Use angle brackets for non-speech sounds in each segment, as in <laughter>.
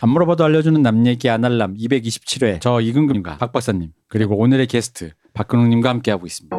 안 물어봐도 알려주는 남 얘기 아날람 227회 저 이근금님과 박 박사님 그리고 오늘의 게스트 박근홍님과 함께하고 있습니다.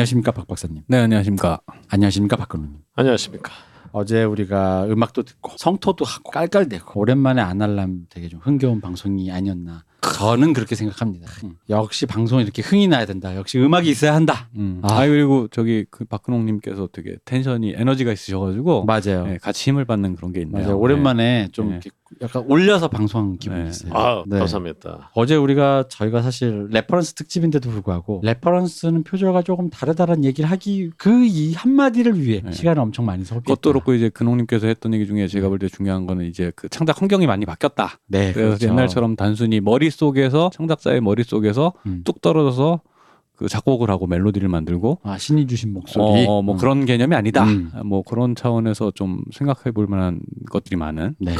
안녕하십니까 박 박사님. 네, 안녕하십니까. 안녕하십니까 박근홍님. 안녕하십니까. 어제 우리가 음악도 듣고 성토도 하고 깔깔대고 오랜만에 아날람 되게 좀 흥겨운 방송이 아니었나. 저는 그렇게 생각합니다. 음, 역시 방송에 이렇게 흥이 나야 된다. 역시 음악이 있어야 한다. 음. 아. 아, 그리고 저기 그 박근홍님께서 되게 텐션이 에너지가 있으셔가지고 맞아요. 네, 같이 힘을 받는 그런 게 있네요. 맞아요. 오랜만에 좀 네. 약간 올려서 방송한 기분이 네. 있어요. 아, 네. 감사합니다. 어제 우리가 저희가 사실 reference 특집인데도 불구하고 reference는 표절과 조금 다르다는 얘기를 하기 그 이 한마디를 위해 네. 시간을 엄청 많이 소비했다. 그것도 그렇고 이제 근홍님께서 했던 얘기 중에 제가 볼 때 중요한 거는 이제 그 창작 환경이 많이 바뀌었다. 네, 그래서 그렇죠. 옛날처럼 단순히 머릿속에서 창작자의 머릿속에서 음. 뚝 떨어져서 그 작곡을 하고 멜로디를 만들고 아, 신이 주신 목소리. 어, 뭐 음. 그런 개념이 아니다. 음. 뭐 그런 차원에서 좀 생각해 볼 만한 것들이 많은 네.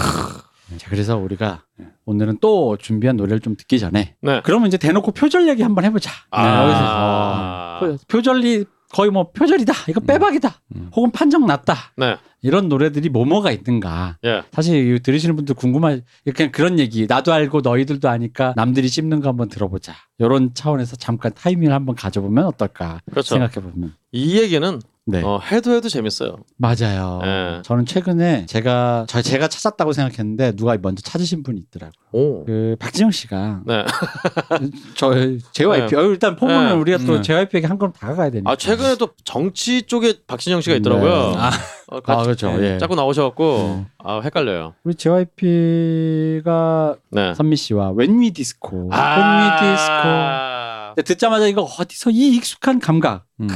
자, 그래서 우리가 오늘은 또 준비한 노래를 좀 듣기 전에 네. 그러면 이제 대놓고 표절 얘기 한번 해보자. 아. 여기서 어, 표- 표절이 거의 뭐 표절이다. 이거 빼박이다. 음. 혹은 판정 났다. 네. 이런 노래들이 뭐뭐가 있는가. 예. 사실 이 들으시는 분들 궁금한 그냥 그런 얘기 나도 알고 너희들도 아니까 남들이 씹는 거 한번 들어보자 이런 차원에서 잠깐 타이밍을 한번 가져보면 어떨까 그렇죠. 생각해 보면 이 얘기는 네 어, 해도 해도 재밌어요. 맞아요 네. 저는 최근에 제가 저 제가 찾았다고 생각했는데 누가 먼저 찾으신 분이 있더라고요 오. 그 박진영 씨가 네. <laughs> 저 JYP 어, 일단 보면 네. 우리가 또 네. JYP에게 한 걸음 다가가야 되니까 아 최근에 또 정치 쪽에 박진영 씨가 있더라고요. 네. 아. 어, 아, 그렇죠. 네, 예. 자꾸 나오셔갖고 네. 아 헷갈려요. 우리 JYP가 네. 선미 씨와 When We Disco When We Disco 아. 근데 듣자마자 이거 어디서 이 익숙한 감각. 음.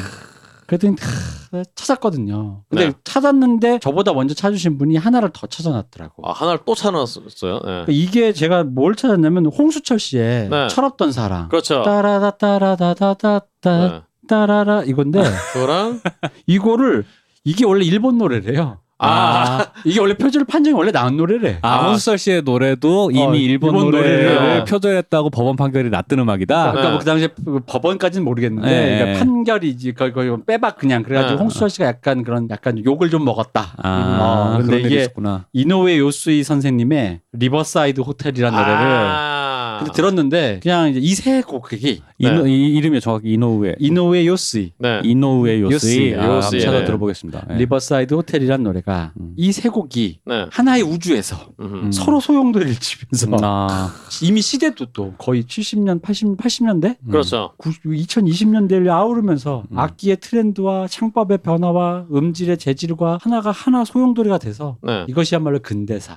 그랬더니 하, 찾았거든요. 근데 네. 찾았는데 저보다 먼저 찾으신 분이 하나를 더 찾아놨더라고. 아, 하나를 또 찾아놨어요. 네. 그러니까 이게 제가 뭘 찾았냐면 홍수철 씨의 네. 철없던 사랑. 그렇죠. 따라다 따라다다다다 네. 따라라 이건데 그거랑 <laughs> 이거를 이게 원래 일본 노래래요. 아. 이게 원래 표절 판정이 원래 나온 노래래. 아, 홍수철 씨의 노래도 이미 어, 일본, 일본 노래를 노래를 표절했다고 법원 판결이 났던 음악이다. 그러니까 네. 뭐그 당시에 그 법원까지는 모르겠는데 네. 그러니까 판결이지 거의 거의 빼박 그냥 그래가지고 네. 홍수철 씨가 약간 그런 약간 욕을 좀 먹었다. 아, 어, 근데 이게 있었구나. 이노우에 요스이 선생님의 리버사이드 호텔이라는 노래를 아. 근데 들었는데 그냥 이제 이세 곡이 이노, 이 이름이 정확히 이노우에 이노우에 요스이 네. 이노우에 요스이 요스이, 아, 요스이, 한번 찾아 네. 들어보겠습니다. 네. 리버사이드 호텔이라는 노래가 음. 이 세 곡이 네. 하나의 우주에서. 음. 서로 소용돌이를 치면서 아, <laughs> 이미 시대도 또 거의 70년, 80, 80년대, 음. 그렇죠. 2020년대를 아우르면서 음. 악기의 트렌드와 창법의 변화와 음질의 재질과 하나가 하나 소용돌이가 돼서 네. 이것이야말로 근대사.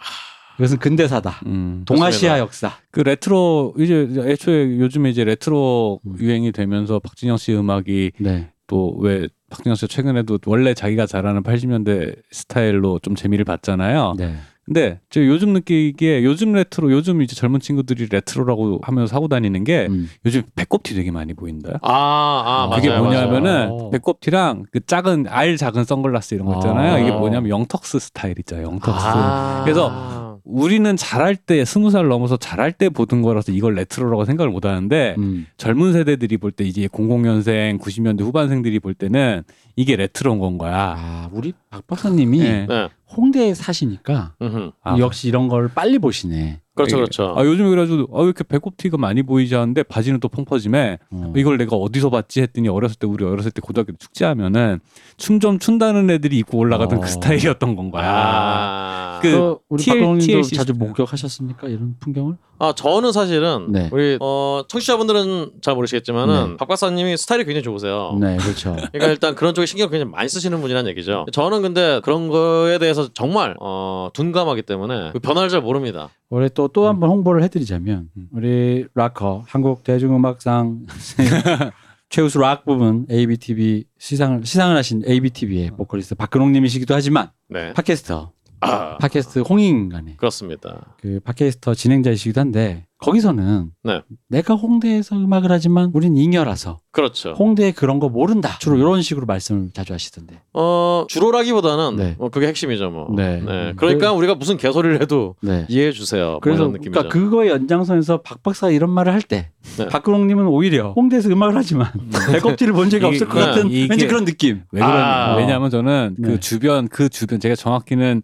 이것은 근대사다. 음. 동아시아 역사. 그 레트로 이제 애초에 요즘에 이제 레트로 음. 유행이 되면서 박진영 씨 음악이 네. 또 왜 박진영 씨 최근에도 원래 자기가 잘하는 80년대 스타일로 좀 재미를 봤잖아요. 네. 근데 저 요즘 느끼기에 요즘 레트로 요즘 이제 젊은 친구들이 레트로라고 하면서 하고 다니는 게 음. 요즘 배꼽티 되게 많이 보인다. 아, 아, 그게 맞아요. 뭐냐면은 맞아요. 배꼽티랑 그 작은 알 작은 선글라스 이런 거 있잖아요. 아. 이게 뭐냐면 영턱스 스타일 있죠. 영턱스. 아. 그래서 우리는 잘할 때 스무 살 넘어서 잘할 때 보던 거라서 이걸 레트로라고 생각을 못 하는데 음. 젊은 세대들이 볼 때 이제 00년생, 90년대 후반생들이 볼 때는 이게 레트로인 건 거야. 아, 우리 박 박사님이 네. 네. 홍대에 사시니까 음흠. 아, 역시 이런 걸 빨리 보시네. 그렇죠, 그렇죠. 아, 요즘에 그래가지고 아, 왜 이렇게 배꼽 티가 많이 보이지 하는데 바지는 또 펑퍼짐에 어. 이걸 내가 어디서 봤지 했더니 어렸을 때 우리 어렸을 때 고등학교 때 축제하면은 춤 좀 춘다는 애들이 입고 올라가던 어. 그 스타일이었던 건 거야. 아. 그그 우리 TL 박동님도. 자주 목격하셨습니까 이런 풍경을? 아 저는 사실은 네. 우리 어 청취자분들은 잘 모르시겠지만은 네. 박 박사님이 스타일이 굉장히 좋으세요. 네, 그렇죠. 그러니까 일단 그런 쪽에 신경 굉장히 많이 쓰시는 분이라는 얘기죠. 저는 근데 그런 거에 대해서 정말 어, 둔감하기 때문에 그 변화를 잘 모릅니다. 올해 또 또 한번 홍보를 해드리자면 음. 우리 락커 한국 대중음악상 <laughs> 최우수 락 부분 ABTV 시상을 시상을 하신 ABTV의 보컬리스트 박근홍님이시기도 하지만 네. 팟캐스터 아, 팟캐스트 홍익인간의 그렇습니다. 그 팟캐스터 진행자이시기도 한데 거기서는 네. 내가 홍대에서 음악을 하지만 우린 잉여라서 그렇죠. 홍대에 그런 거 모른다 주로 이런 식으로 말씀을 자주 하시던데 어, 주로라기보다는 네. 뭐 그게 핵심이죠, 뭐. 네. 그러니까 우리가 무슨 개소리를 해도 네. 이해해 주세요. 그래서 뭐 이런 느낌이죠. 그러니까 그거의 연장선에서 박 박사 이런 말을 할때 네. 박근홍님은 오히려 홍대에서 음악을 하지만 <laughs> 배꼽지를 본 적이 없을 것 네. 같은 이게- 왠지 그런 느낌. 왜 그러냐? 아. 왜냐하면 저는 네. 그 주변 그 주변 제가 정확히는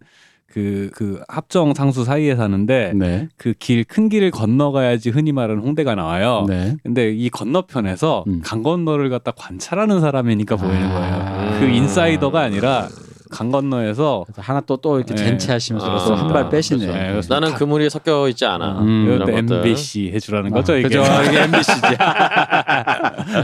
그 그 합정 상수 사이에 사는데 네. 그길 큰 길을 건너가야지 흔히 말하는 홍대가 나와요. 네. 근데 이 건너편에서 음. 강 건너를 갖다 관찰하는 사람이니까 보이는 아. 거예요. 그 인사이더가 아니라 강 건너에서 하나 또 또 이렇게 네. 젠체하시면서 아, 또 한 발 빼시네. 그렇죠. 네, 나는 그물이 섞여 있지 않아. 음, 이것도. MBC 해주라는 아, 거죠 이게. 그죠. <laughs> 이게 MBC지.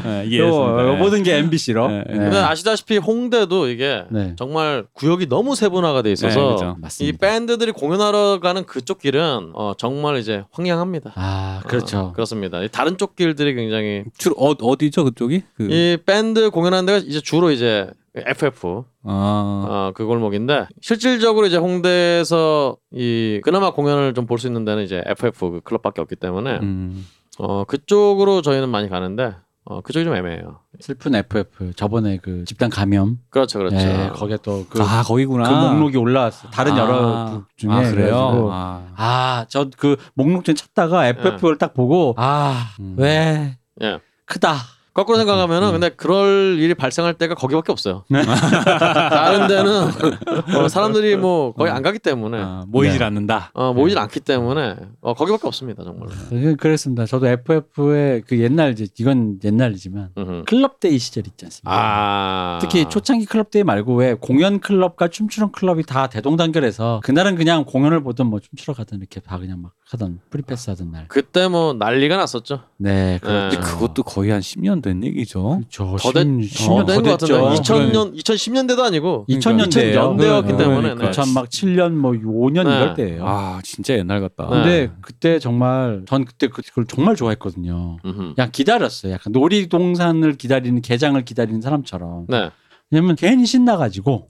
네, 이해했습니다. 요, 모든 게 MBC로. 네. 근데 아시다시피 홍대도 이게 네. 정말 구역이 너무 세분화가 돼 있어서 네, 그죠. 이 맞습니다. 밴드들이 공연하러 가는 그쪽 길은 어, 정말 이제 황량합니다. 아, 그렇죠. 어, 그렇습니다. 이 다른 쪽 길들이 굉장히 주로 어, 어디죠 그쪽이? 그, 이 밴드 공연하는 데가 이제 주로 이제 FF 아, 어, 그 골목인데 실질적으로 이제 홍대에서 이 그나마 공연을 좀 볼 수 있는 데는 이제 FF 그 클럽밖에 없기 때문에 음. 어 그쪽으로 저희는 많이 가는데 어 그쪽이 좀 애매해요. 슬픈 FF 저번에 그 집단 감염. 그렇죠, 그렇죠. 네, 거기에 또그 그아 거기구나. 목록이 올라왔어. 다른 아. 여러 북 중에 아, 그래요. 그래가지고 아. 아, 저그 목록 좀 찾다가 FF를 딱 보고 아, 음. 왜 예. 크다. 거꾸로 생각하면은 음. 근데 그럴 일이 발생할 때가 거기밖에 없어요. 네. <laughs> 다른 데는 <laughs> 어, 사람들이 뭐 거의 안 가기 때문에 아, 모이질 네. 않는다. 어, 모이질 않기 때문에 어, 거기밖에 없습니다 정말. 네, 그랬습니다. 저도 FF의 그 옛날 이제 이건 옛날이지만 음흠. 클럽데이 시절 있지 않습니까? 아 특히 초창기 클럽데이 말고 왜 공연 클럽과 춤추는 클럽이 다 대동단결해서 그날은 그냥 공연을 보든 뭐 춤추러 가든 이렇게 다 그냥 막 하던 프리패스 하던 날. 그때 뭐 난리가 났었죠. 네, 네. 그렇죠. 근데 그것도 거의 한 10년 된 얘기죠. 그렇죠. 더 됐- 10년 된 것 같은데 됐죠. 2000년 2010년대도 아니고 2000년대예요. 2000년대였기 때문에 네. 2000막 7년 뭐 5년 네. 이럴 때예요. 아 진짜 옛날 같다. 네. 근데 그때 정말 전 그때 그- 그걸 정말 좋아했거든요. 음흠. 그냥 기다렸어요. 약간 놀이동산을 기다리는 개장을 기다리는 사람처럼. 네. 왜냐면 괜히 신나가지고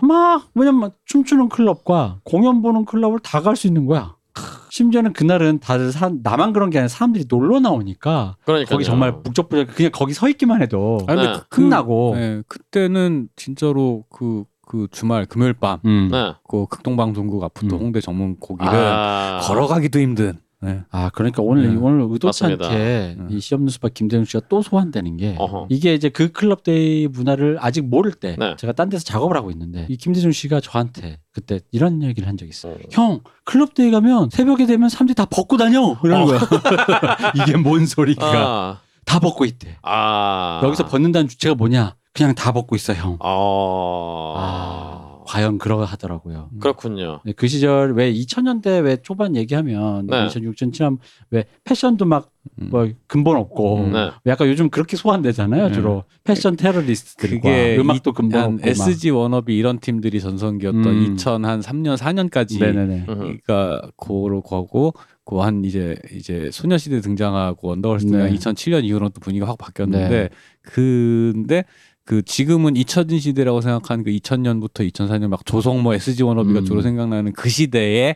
막 왜냐면 춤추는 클럽과 공연 보는 클럽을 다 갈 수 있는 거야. 심지어는 그날은 다들 사, 나만 그런 게 아니라 사람들이 놀러 나오니까 그러니까 거기 정말 북적북적 그냥 거기 서 있기만 해도 아니, 근데 네. 그- 흥나고. 네, 그때는 진짜로 그, 그 주말 금요일 밤, 음. 네. 그 극동방송국 앞부터 음. 홍대 정문 그 길은 아. 걸어가기도 힘든. 네. 아 그러니까 오늘 네. 오늘 의도치 맞습니다. 않게 음. 이 시험 뉴스바 김대중 씨가 또 소환되는 게 어허. 이게 이제 그 클럽데이 문화를 아직 모를 때 네. 제가 딴 데서 작업을 하고 있는데 이 김대중 씨가 저한테 그때 이런 얘기를 한 적이 있어요. 어. 형 클럽데이 가면 새벽에 되면 사람들이 다 벗고 다녀 이러는 어. 거야. <laughs> 이게 뭔 소리가 아. 다 벗고 있대. 아. 여기서 벗는다는 주체가 뭐냐? 그냥 다 벗고 있어 형. 어. 아 과연 그러가 하더라고요. 그렇군요. 네, 그 시절 왜 2000년대 왜 초반 얘기하면 네. 2006, 2007년 왜 패션도 막 음. 뭐 근본 없고 음. 네. 약간 요즘 그렇게 소환되잖아요 네. 주로 패션 테러리스트들과 그게 음악도 근본 한 없고 SG 워너비 이런 팀들이 전성기였던 음. 2003년 4년까지 막. 네네네. 그러니까 고로 거고 그한 이제 이제 소녀시대 등장하고 언더걸스가 네. 2007년 이후로 또 분위기가 확 바뀌었는데 네. 근데 그 지금은 잊혀진 시대라고 생각하는 그 2000년부터 2004년 막 조성모 SG 워너비가 음. 주로 생각나는 그 시대에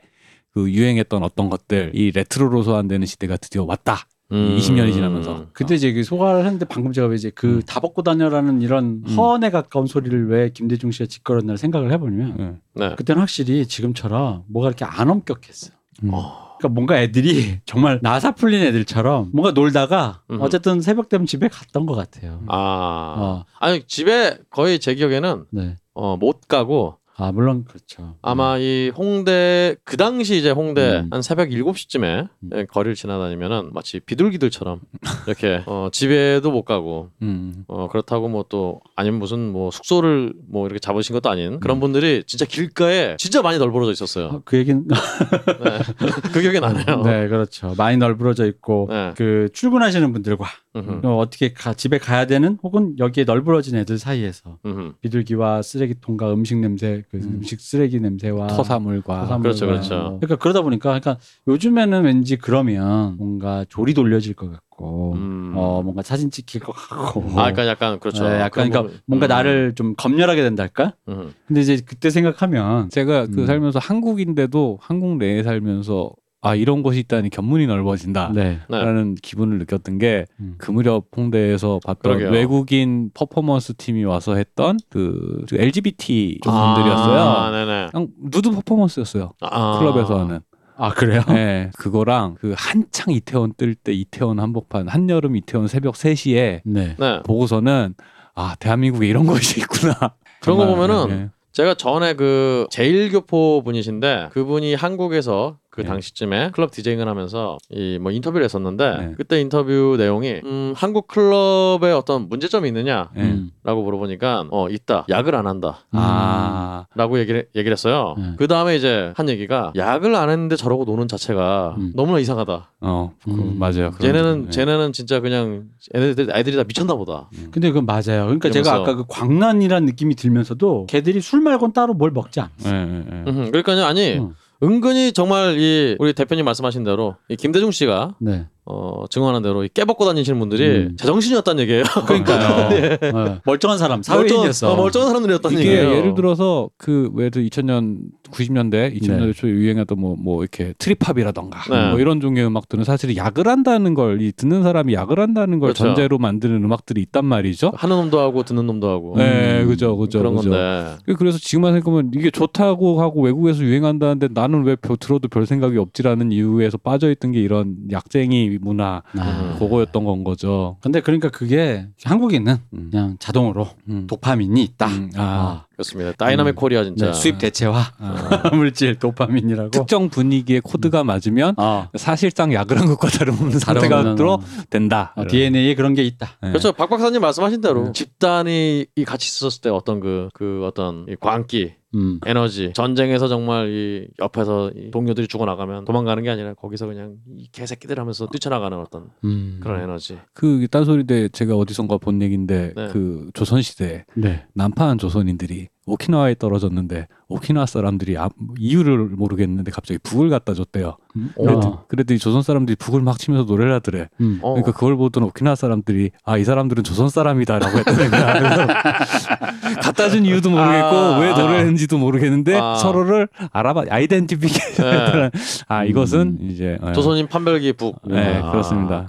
그 유행했던 어떤 것들 이 레트로로 소환되는 시대가 드디어 왔다. 음. 20년이 지나면서. 그때 이제 그 소화를 했는데 방금 제가 이제 그 음. 다 벗고 다녀라는 이런 음. 허언에 가까운 소리를 왜 김대중 씨가 지껄였나 생각을 해보면 예. 네. 그때는 확실히 지금처럼 뭐가 이렇게 안 엄격했어요. 음. 어. 그러니까 뭔가 애들이 <laughs> 정말 나사 풀린 애들처럼 뭔가 놀다가 음흠. 어쨌든 새벽 되면 집에 갔던 것 같아요. 아. 어, 아니 집에 거의 제 기억에는 네. 어, 못 가고 아 물론 그렇죠. 아마 이 홍대 그 당시 이제 홍대 음. 한 새벽 7시쯤에 음. 거리를 지나다니면은 마치 비둘기들처럼 이렇게 <laughs> 어, 집에도 못 가고 음. 어 그렇다고 뭐 또 아니면 무슨 뭐 숙소를 뭐 이렇게 잡으신 것도 아닌 그런 분들이 진짜 길가에 진짜 많이 널브러져 있었어요. 어, 그 얘기는 네. <laughs> 그 기억이 나네요. 네 그렇죠. 많이 널브러져 있고 네. 그 출근하시는 분들과. 어, 어떻게 가, 집에 가야 되는 혹은 여기에 널브러진 애들 사이에서. 비둘기와 쓰레기통과 음식 냄새 그 음. 음식 쓰레기 냄새와 토사물과 토사물과 그렇죠, 그렇죠. 뭐. 그러니까 그러다 보니까 그러니까 요즘에는 왠지 그러면 뭔가 조리 돌려질 것 같고 음. 어 뭔가 사진 찍힐 것 같고 아, 그러니까 약간 그렇죠. 네, 약간 그러니까 부분. 뭔가 음. 나를 좀 검열하게 된달까? 음. 근데 이제 그때 생각하면 제가 그 음. 살면서 한국인데도 한국 내에 살면서 아 이런 곳이 있다니 견문이 넓어진다. 네. 네. 라는 기분을 느꼈던 게 음. 그 무렵 홍대에서 봤던 그러게요. 외국인 퍼포먼스 팀이 와서 했던 그 LGBT 쪽 아, 분들이었어요. 네네. 그냥 누드 퍼포먼스였어요. 아. 클럽에서 하는. 아 그래요? 네, 그거랑 그 한창 이태원 뜰 때 이태원 한복판 한여름 이태원 새벽 3시에 네. 네. 보고서는 아 대한민국에 이런 것이 있구나. <laughs> 그런 거 보면은 네. 제가 전에 그 제일교포 분이신데 그분이 한국에서 그 네. 당시쯤에 클럽 디제잉을 하면서 이 뭐 인터뷰를 했었는데 네. 그때 인터뷰 내용이 음, 한국 클럽에 어떤 문제점이 있느냐라고 네. 음. 물어보니까 어 있다 약을 안 한다. 아 라고 얘기를, 얘기를 했어요. 네. 그 다음에 이제 한 얘기가 약을 안 했는데 저러고 노는 자체가 음. 너무나 이상하다. 어, 그, 음. 맞아요. 쟤네는 네. 쟤네는 진짜 그냥 애들 애들이 다 미쳤나 보다. 근데 그건 맞아요. 그러니까 제가 이러면서- 아까 그 광란이란 느낌이 들면서도 걔들이 술 말고는 따로 뭘 먹지. 네, 네, 네. 음흠. 그러니까요 아니 음. 은근히 정말 이 우리 대표님 말씀하신 대로 이 김대중 씨가 네. 어, 증언한 대로 이 깨벗고 다니시는 분들이 음. 제정신이었다는 얘기예요. <laughs> 그러니까요. 예. <laughs> 어, 멀쩡한 사람, 사회인이었어. 어, 멀쩡한 사람들이었다는 얘기예요. 예를 들어서 그 왜도 2000년 90년대 2000년대 네. 초에 유행했던 뭐뭐 이렇게 trip hop이라던가 네. 뭐 이런 종류의 음악들은 사실 약을 한다는 걸 이 듣는 사람이 약을 한다는 걸 그렇죠. 전제로 만드는 음악들이 있단 말이죠. 하는 놈도 하고 듣는 놈도 하고 네, 음, 그죠, 그죠, 그런 그죠. 건데 그래서 지금만 생각하면 이게 좋다고 하고 외국에서 유행한다는데 나는 왜 별- 들어도 별 생각이 없지라는 이유에서 빠져있던 게 이런 약쟁이 문화 아. 그거였던 건 거죠. 근데 그러니까 그게 한국에는 음. 그냥 자동으로 음. 도파민이 있다. 음, 아. 아. 그렇습니다. Dynamic Korea 진짜 네, 수입 대체화 아. <laughs> 물질 도파민이라고. 특정 분위기의 코드가 맞으면 어. 사실상 약을 한 것과 다름없는 <laughs> 상태가 다름없는, 들어 어. 된다. 어, DNA에 그런 게 있다. 네. 그렇죠. 박 박사님 말씀하신 대로 음. 집단이 이 같이 있었을 때 어떤 그그 어떤 이 광기 음. 에너지 전쟁에서 정말 이 옆에서 이 동료들이 죽어 나가면 도망가는 게 아니라 거기서 그냥 이 개새끼들 하면서 뛰쳐나가는 어떤 음. 그런 에너지 그 딴소리대 제가 어디선가 본 얘기인데 네. 그 조선 시대 네. 남파한 조선인들이 오키나와에 떨어졌는데 오키나와 사람들이 아- 이유를 모르겠는데 갑자기 북을 갖다 줬대요. 음. 어. 어. 그랬더니 조선 사람들이 북을 막 치면서 노래를 하더래. 음. 어. 그러니까 그걸 보던 오키나와 사람들이 아 이 사람들은 조선 사람이다라고 했다는 거야. 그래서 <laughs> 갖다 준 이유도 모르겠고 아, 왜 노래를 아. 했는지도 모르겠는데 아. 서로를 알아봐 아이덴티피케이션. 아 이것은 이제 어, 조선인 판별기 북네 아. 그렇습니다.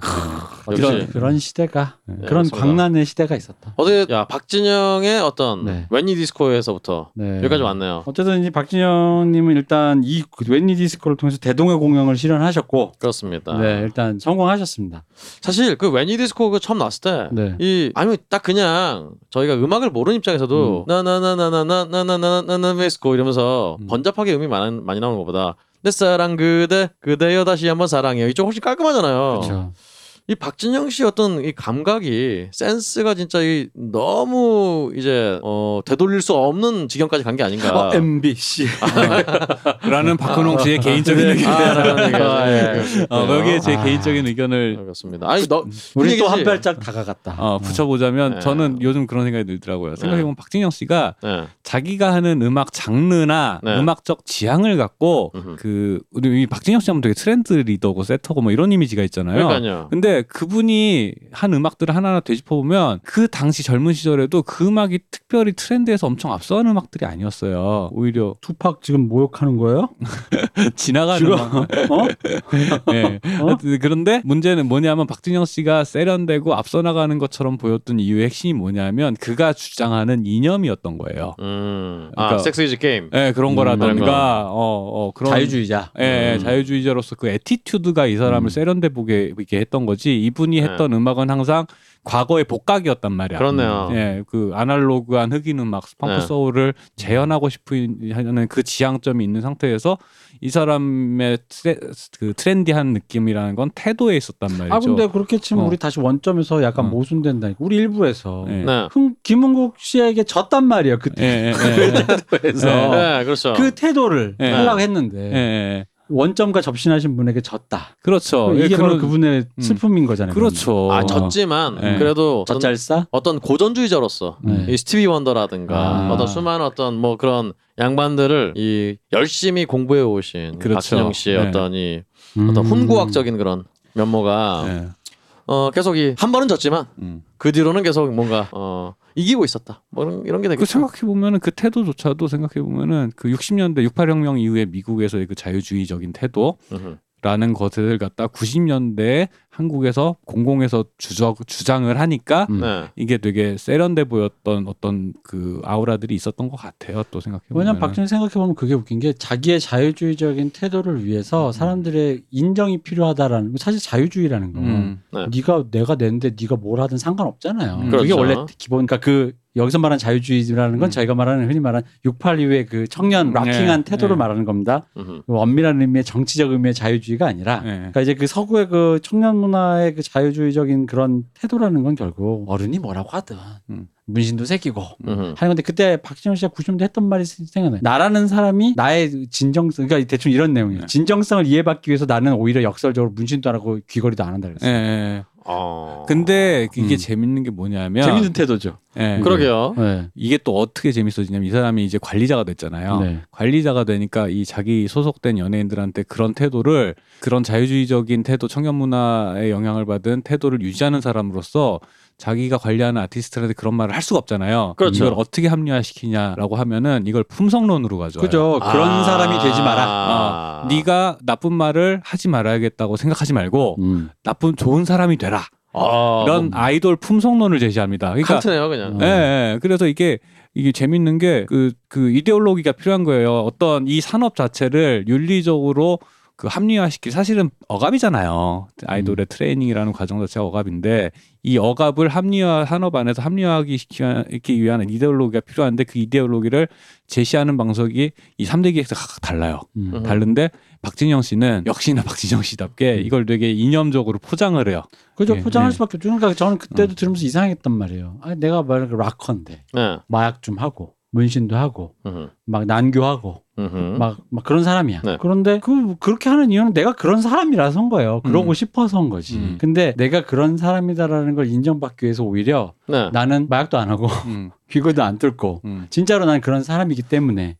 역시 그런 그런 시대가 네, 그런 그렇습니다. 광란의 시대가 있었다. 어떻게 야 박진영의 어떤 네. 웬니 디스코에서부터 네. 여기까지 왔네요. 어쨌든 이제 박진영님은 일단 이 웬니 디스코를 통해서 대동의 공연을 실현하셨고, 그렇습니다. 네 일단 성공하셨습니다. 사실 그 웬니 디스코 그 처음 나왔을 때 네. 이 아니면 딱 그냥 저희가 음악을 모르는 입장에서도 나나나나나나나나나나나 디스코 이러면서 음. 번잡하게 음이 많이, 많이 나오는 것보다 내 사랑 그대 그대여 다시 한번 사랑해요 이쪽 훨씬 깔끔하잖아요. 그렇죠. 이 박진영 씨 어떤 이 감각이 센스가 진짜 이 너무 이제 어 되돌릴 수 없는 지경까지 간 게 아닌가. 어, MBC. 라는 박근홍 씨의 개인적인 의견. 아, 얘기가 아, 예. 좀 어, 거기에 제 아. 개인적인 의견을 알겠습니다. 아니 너 우리 또. 한 발짝 다가갔다. 어, 붙여보자면 네. 저는 요즘 그런 생각이 들더라고요. 생각해보면 박진영 씨가 네. 자기가 하는 음악 장르나 네. 음악적 지향을 갖고 음흠. 그 우리 이 박진영 씨 하면 되게 트렌드 리더고 세터고 뭐 이런 이미지가 있잖아요. 그러니까요. 근데 그분이 한 음악들을 하나하나 되짚어 보면 그 당시 젊은 시절에도 그 음악이 특별히 트렌드에서 엄청 앞서간 음악들이 아니었어요. 오히려 <laughs> 투팍 지금 모욕하는 거예요? <laughs> 지나가는 지금 음악. 어? 예. <laughs> 어? 그런데 문제는 뭐냐면 박진영 씨가 세련되고 앞서 나가는 것처럼 보였던 이유의 핵심이 뭐냐면 그가 주장하는 이념이었던 거예요. 음. 아 그러니까- Sex is game. 예, 그런 음, 거라던가 어, 어, 그런 자유주의자. 예, 음. 자유주의자로서 그 attitude가 이 사람을 음. 세련돼 보게 이렇게 했던 거지. 이분이 네. 했던 음악은 항상 과거의 복각이었단 말이야. 그렇네요. 예, 그 아날로그한 흑인 음악, 펑크 네. 소울을 재현하고 싶은 그 지향점이 있는 상태에서 이 사람의 트레, 그 트렌디한 느낌이라는 건 태도에 있었단 말이죠. 아 근데 그렇게 치면 어. 우리 다시 원점에서 약간 어. 모순된다니까. 우리 일부에서 예. 네. 흥, 김흥국 씨에게 졌단 말이야 그때 예, 예, 예, <laughs> 그 태도에서 예. 네, 그렇죠. 그 태도를 예. 하려고 했는데. 원점과 접신하신 분에게 졌다. 그렇죠. 이게 예, 바로 그런- 그분의 음. 슬픔인 거잖아요. 그렇죠. 아 졌지만 네. 그래도 어떤, 졌잘싸? 어떤 고전주의자로서 네. 이 스티비 원더라든가 아. 어떤 수많은 어떤 뭐 그런 양반들을 이 열심히 공부해 오신 그렇죠. 박진영 씨의 네. 어떤 이 음. 어떤 훈구학적인 그런 면모가 예. 어 계속 이 한 번은 졌지만 음. 그 뒤로는 계속 뭔가 어 이기고 있었다. 뭐 이런, 이런 게그 되겠죠. 생각해 보면은 그 태도조차도 생각해 보면은 그 60년대 68혁명 이후에 미국에서의 그 자유주의적인 태도 음흠. 라는 것을 갖다 90년대 한국에서 공공에서 주저, 주장을 하니까 음. 네. 이게 되게 세련돼 보였던 어떤 그 아우라들이 있었던 것 같아요. 또 생각해 보면. 왜냐면 박준희 생각해 보면 그게 웃긴 게 자기의 자유주의적인 태도를 위해서 사람들의 인정이 필요하다라는 거 사실 자유주의라는 거. 음. 네. 네가 내가 내는데 네가 뭘 하든 상관없잖아요. 음. 그게 그렇죠. 원래 기본 그러니까 그 여기서 말하는 자유주의라는 건 음. 저희가 말하는 흔히 말하는 6.8 이후의 그 청년 락킹한 네. 태도를 네. 말하는 겁니다. 그 엄밀한 의미의 정치적 의미의 자유주의가 아니라 네. 그러니까 이제 그 서구의 그 청년 문화의 그 자유주의적인 그런 태도라는 건 결국 어른이 뭐라고 하든 음. 문신도 새기고 음흠. 하는 건데 그때 박진영 씨가 90년대 했던 말이 생각나요. 나라는 사람이 나의 진정성 그러니까 대충 이런 내용이에요. 네. 진정성을 이해받기 위해서 나는 오히려 역설적으로 문신도 안 하고 귀걸이도 안 한다 예, 그랬어요. 예. 어. 근데 이게 음. 재밌는 게 뭐냐면 재밌는 태도죠. 예. 그러게요. 네. 이게 또 어떻게 재밌어지냐면 이 사람이 이제 관리자가 됐잖아요. 네. 관리자가 되니까 이 자기 소속된 연예인들한테 그런 태도를 그런 자유주의적인 태도, 청년 문화에 영향을 받은 태도를 유지하는 사람으로서 자기가 관리하는 아티스트한테 그런 말을 할 수가 없잖아요. 그렇죠. 이걸 어떻게 합리화시키냐라고 하면은 이걸 품성론으로 가져와요. 그죠. 그런 아. 사람이 되지 마라. 어, 네가 나쁜 말을 하지 말아야겠다고 생각하지 말고 음. 나쁜 좋은 사람이 되라. 아, 이런 뭐 아이돌 품성론을 제시합니다. 그러니까 칸트네요, 그냥. 어. 예, 예. 그래서 이게 이게 재밌는 게그그 이데올로기가 필요한 거예요. 어떤 이 산업 자체를 윤리적으로 그 합리화시킬 사실은 억압이잖아요. 아이돌의 트레이닝이라는 과정 자체가 억압인데 이 억압을 합리화 산업 안에서 합리화하기 시키기 위한 이데올로기가 필요한데 그 이데올로기를 제시하는 방식이 이 3대 기획사 각각 달라요. 음. 음. 다른데 박진영 씨는 역시나 박진영 씨답게 이걸 되게 이념적으로 포장을 해요. 그죠. 예, 포장할 예. 수밖에 없죠. 그러니까 저는 그때도 들으면서 이상했단 말이에요. 아, 내가 말하는 그 락커인데 네. 마약 좀 하고 문신도 하고 음흠. 막 난교하고. 막, 막 그런 사람이야. 네. 그런데 그, 그렇게 하는 이유는 내가 그런 사람이라서인 거예요. 그러고 음. 싶어서인 거지. 음. 근데 내가 그런 사람이다라는 걸 인정받기 위해서 오히려 네. 나는 마약도 안 하고 음, <laughs> 귀걸이도 안 뚫고 음. 진짜로 난 그런 사람이기 때문에.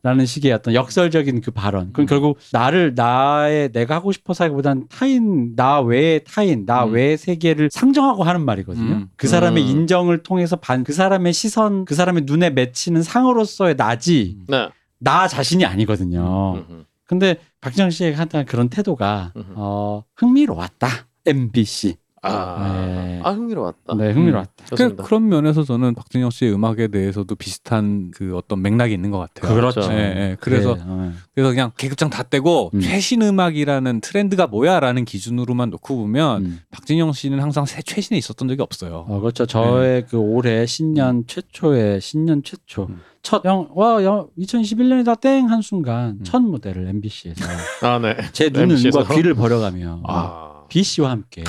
라는 식의 어떤 역설적인 그 발언. 그럼 음. 결국 나를 나의 내가 하고 싶어서 하기보다는 타인 나 외의 타인 나 음. 외의 세계를 상정하고 하는 말이거든요. 음. 그 사람의 음. 인정을 통해서 반 그 사람의 시선 그 사람의 눈에 맺히는 상으로서의 나지 네. 나 자신이 아니거든요. 음흠. 근데 박진영 씨의 한단 그런 태도가. 어, 흥미로웠다. MBC. 아, 네. 아 흥미로웠다. 네, 흥미로웠다. 그, 좋습니다. 그런 면에서 저는 박진영 씨의 음악에 대해서도 비슷한 그 어떤 맥락이 있는 것 같아요. 그렇죠. 예, 예. 그래서 그래, 어. 그래서 그냥 계급장 다 떼고 음. 최신 음악이라는 트렌드가 뭐야라는 기준으로만 놓고 보면 음. 박진영 씨는 항상 새 최신에 있었던 적이 없어요. 어, 그렇죠. 저의 그 올해 신년 최초의 신년 최초 음. 첫 영, 와, 영, 2021년이다 땡 한 순간 음. 첫 무대를 MBC에서 아, 네. 제 눈과? 귀를 버려가며 아. B 씨와 함께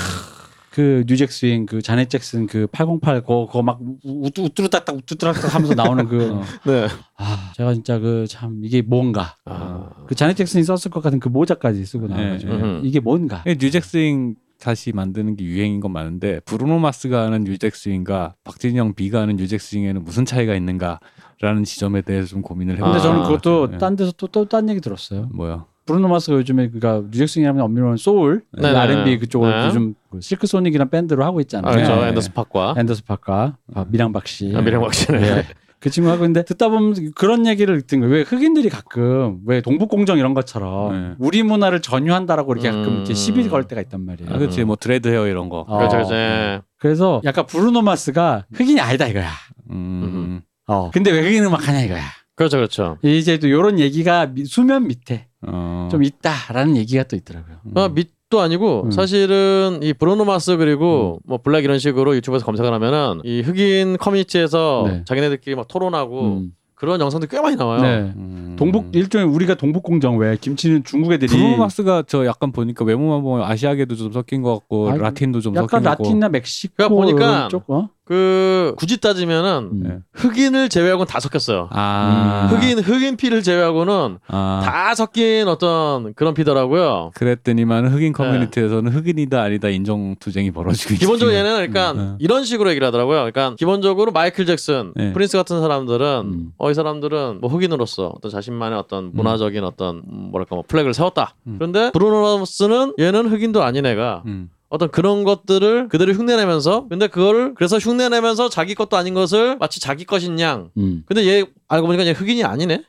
그 new jack swing 그 자넷 잭슨 그 808 그거 그거 막 우뚜루딱딱 우뚜루딱딱 하면서 나오는 그 <laughs> 어. 네. 아, 제가 진짜 그 참 이게 뭔가 아. 그 자넷 잭슨이 썼을 것 같은 그 모자까지 쓰고 네, 나와가지고 네. 이게 뭔가 예, new jack swing 다시 만드는 게 유행인 건 많은데 브루노 마스가 하는 뉴잭스윙과 박진영 B가 하는 new jack swing에는 무슨 차이가 있는가라는 지점에 대해서 좀 고민을 해봤어요. 근데 저는 아, 그것도 예. 딴 데서 또 또 딴 얘기 들었어요. 뭐야? 브루노 마스가 요즘에 그니까 new jack swing이라면 엄밀한 소울, 네, 네, R&B 네. 그쪽을 네. 요즘 그 실크 소닉이라는 밴드로 하고 있잖아요. 아, 그렇죠. 네. 앤더슨 팍과 앤더슨 팍과, 아, 밀양 박씨. 아, 밀양 박씨네. 예. 그 친구 하고 있는데 듣다 보면 그런 얘기를 듣는 거예요. 왜 흑인들이 가끔 왜 동북공정 이런 것처럼 네. 우리 문화를 전유한다라고 이렇게 가끔 음. 이렇게 시비 걸 때가 있단 말이에요. 아, 그렇지 뭐 드레드 헤어 이런 거. 어. 그렇죠, 그렇죠. 그래서 약간 브루노 마스가 흑인이 아니다 이거야. 음, 어. 근데 왜 흑인 음악 하냐 이거야. 그렇죠, 그렇죠. 이제 또 이런 얘기가 미- 수면 밑에 어. 좀 있다라는 얘기가 또 있더라고요. 아, 밑도 아니고 음. 사실은 이 브루노 마스 그리고 뭐 블랙 이런 식으로 유튜브에서 검색을 하면은 이 흑인 커뮤니티에서 네. 자기네들끼리 막 토론하고 음. 그런 영상들 꽤 많이 나와요. 네. 음. 동북 일종의 우리가 동북 공정 왜 김치는 중국 애들이 브루노 마스가 저 약간 보니까 외모만 보면 아시아계도 좀 섞인 것 같고 아니, 라틴도 좀 약간 섞인 것 같고. 라틴이나 멕시코 그러니까 보니까 쪽 어? 그 굳이 따지면은 음. 네. 흑인을 제외하고는 다 섞였어요. 아. 흑인 흑인 피를 제외하고는 아. 다 섞인 어떤 그런 피더라고요. 그랬더니만 흑인 커뮤니티에서는 흑인이다 아니다 인정 투쟁이 벌어지고. 기본적으로 얘는 그러니까 음. 이런 식으로 얘기를 하더라고요. 그러니까 기본적으로 마이클 잭슨, 네. 프린스 같은 사람들은 음. 어이 사람들은 뭐 흑인으로서 어떤 자신만의 어떤 문화적인 어떤 음, 뭐랄까 뭐 플래그를 세웠다. 음. 그런데 브루노마스는 얘는 흑인도 아닌 애가 음. 어떤 그런 것들을 그대로 흉내내면서 근데 그거를 그래서 흉내내면서 자기 것도 아닌 것을 마치 자기 것인 양. 음. 근데 얘 알고 보니까 얘 흑인이 아니네.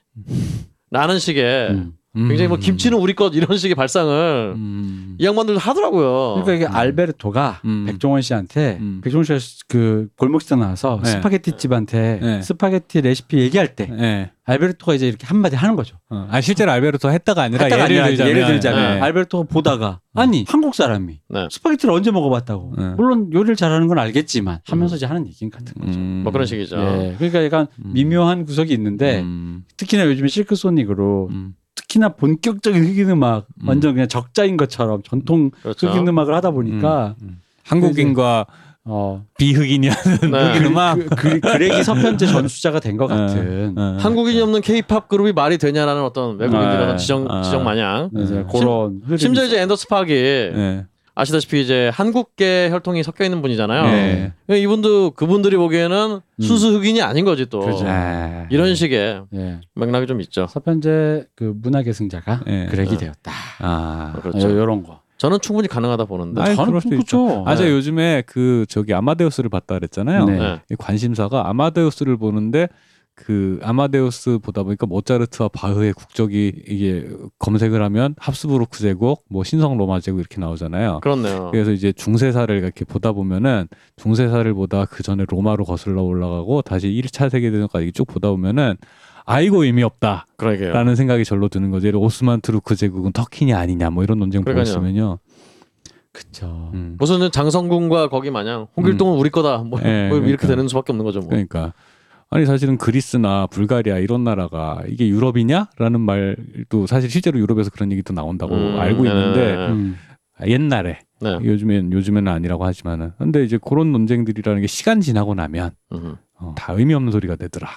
라는 식의 음. 굉장히 뭐 김치는 우리 것 이런 식의 발상을 음. 이 양반들 하더라고요. 그러니까 이게 음. 알베르토가 음. 백종원 씨한테 음. 백종원 씨가 그 골목식당 나와서 네. 스파게티 집한테 네. 스파게티 레시피 얘기할 때 예. 알베르토가 이제 이렇게 한마디 하는 거죠. 어. 아 실제로 알베르토 했다가 아니라 했다가 예를 아니라 들자면, 예를 들자면 네. 알베르토가 보다가 아니 한국 사람이 네. 스파게티를 언제 먹어봤다고 네. 물론 요리를 잘하는 건 알겠지만 하면서 이제 하는 얘기 같은 거죠. 음. 뭐 그런 식이죠. 예, 그러니까 약간 음. 미묘한 구석이 있는데 음. 특히나 요즘에 실크 소닉으로 음. 특히나 본격적인 흑인 음악 음. 완전 그냥 적자인 것처럼 전통 그렇죠. 흑인 음악을 하다 보니까 음. 한국인과 어 비흑인이 하는 네. 흑인 음악 그, 그, 그 레기 서편제 <laughs> 전수자가 된것 어, 같은 어. 한국인이 없는 K-팝 그룹이 말이 되냐라는 어떤 외국인들의 네. 지정 아. 지정 마냥. 그래서 음. 그런 심지어 이제 앤더스 파기 네. 아시다시피 이제 한국계 혈통이 섞여 있는 분이잖아요. 네. 그러니까 이분도 그분들이 보기에는 순수 흑인이 아닌 거지 또. 그죠. 아. 이런 식의 예. 맥락이 좀 있죠. 서편제 그 문학의 승자가 예. 그렉이 네. 되었다. 아. 그렇죠. 요, 요런 거. 저는 충분히 가능하다 보는데. 아이, 저는 그렇죠. 아, 제가 네. 요즘에 그 저기 아마데우스를 봤다 그랬잖아요. 네. 네. 이 관심사가 아마데우스를 보는데 그 아마데우스 보다 보니까 모차르트와 바흐의 국적이 이게 검색을 하면 합스부르크 제국, 뭐 신성 로마 제국 이렇게 나오잖아요. 그렇네요. 그래서 이제 중세사를 이렇게 보다 보면은 중세사를 보다 그 전에 로마로 거슬러 올라가고 다시 1차 세계대전까지 쭉 보다 보면은 아이고 의미 없다라는 그러게요. 생각이 절로 드는 거죠. 오스만 투르크 제국은 터키냐 아니냐 뭐 이런 논쟁. 보시면요. 그쵸. 음. 무슨 장성군과 거기 마냥 홍길동은 우리 거다. 뭐, 네, 뭐 이렇게 그러니까. 되는 수밖에 없는 거죠. 뭐. 그러니까 아니 사실은 그리스나 불가리아 이런 나라가 이게 유럽이냐라는 말도 사실 실제로 유럽에서 그런 얘기도 나온다고 음, 알고 있는데 네. 음. 옛날에 네. 요즘엔 요즘에는 아니라고 하지만은 근데 이제 그런 논쟁들이라는 게 시간 지나고 나면 음. 어, 다 의미 없는 소리가 되더라.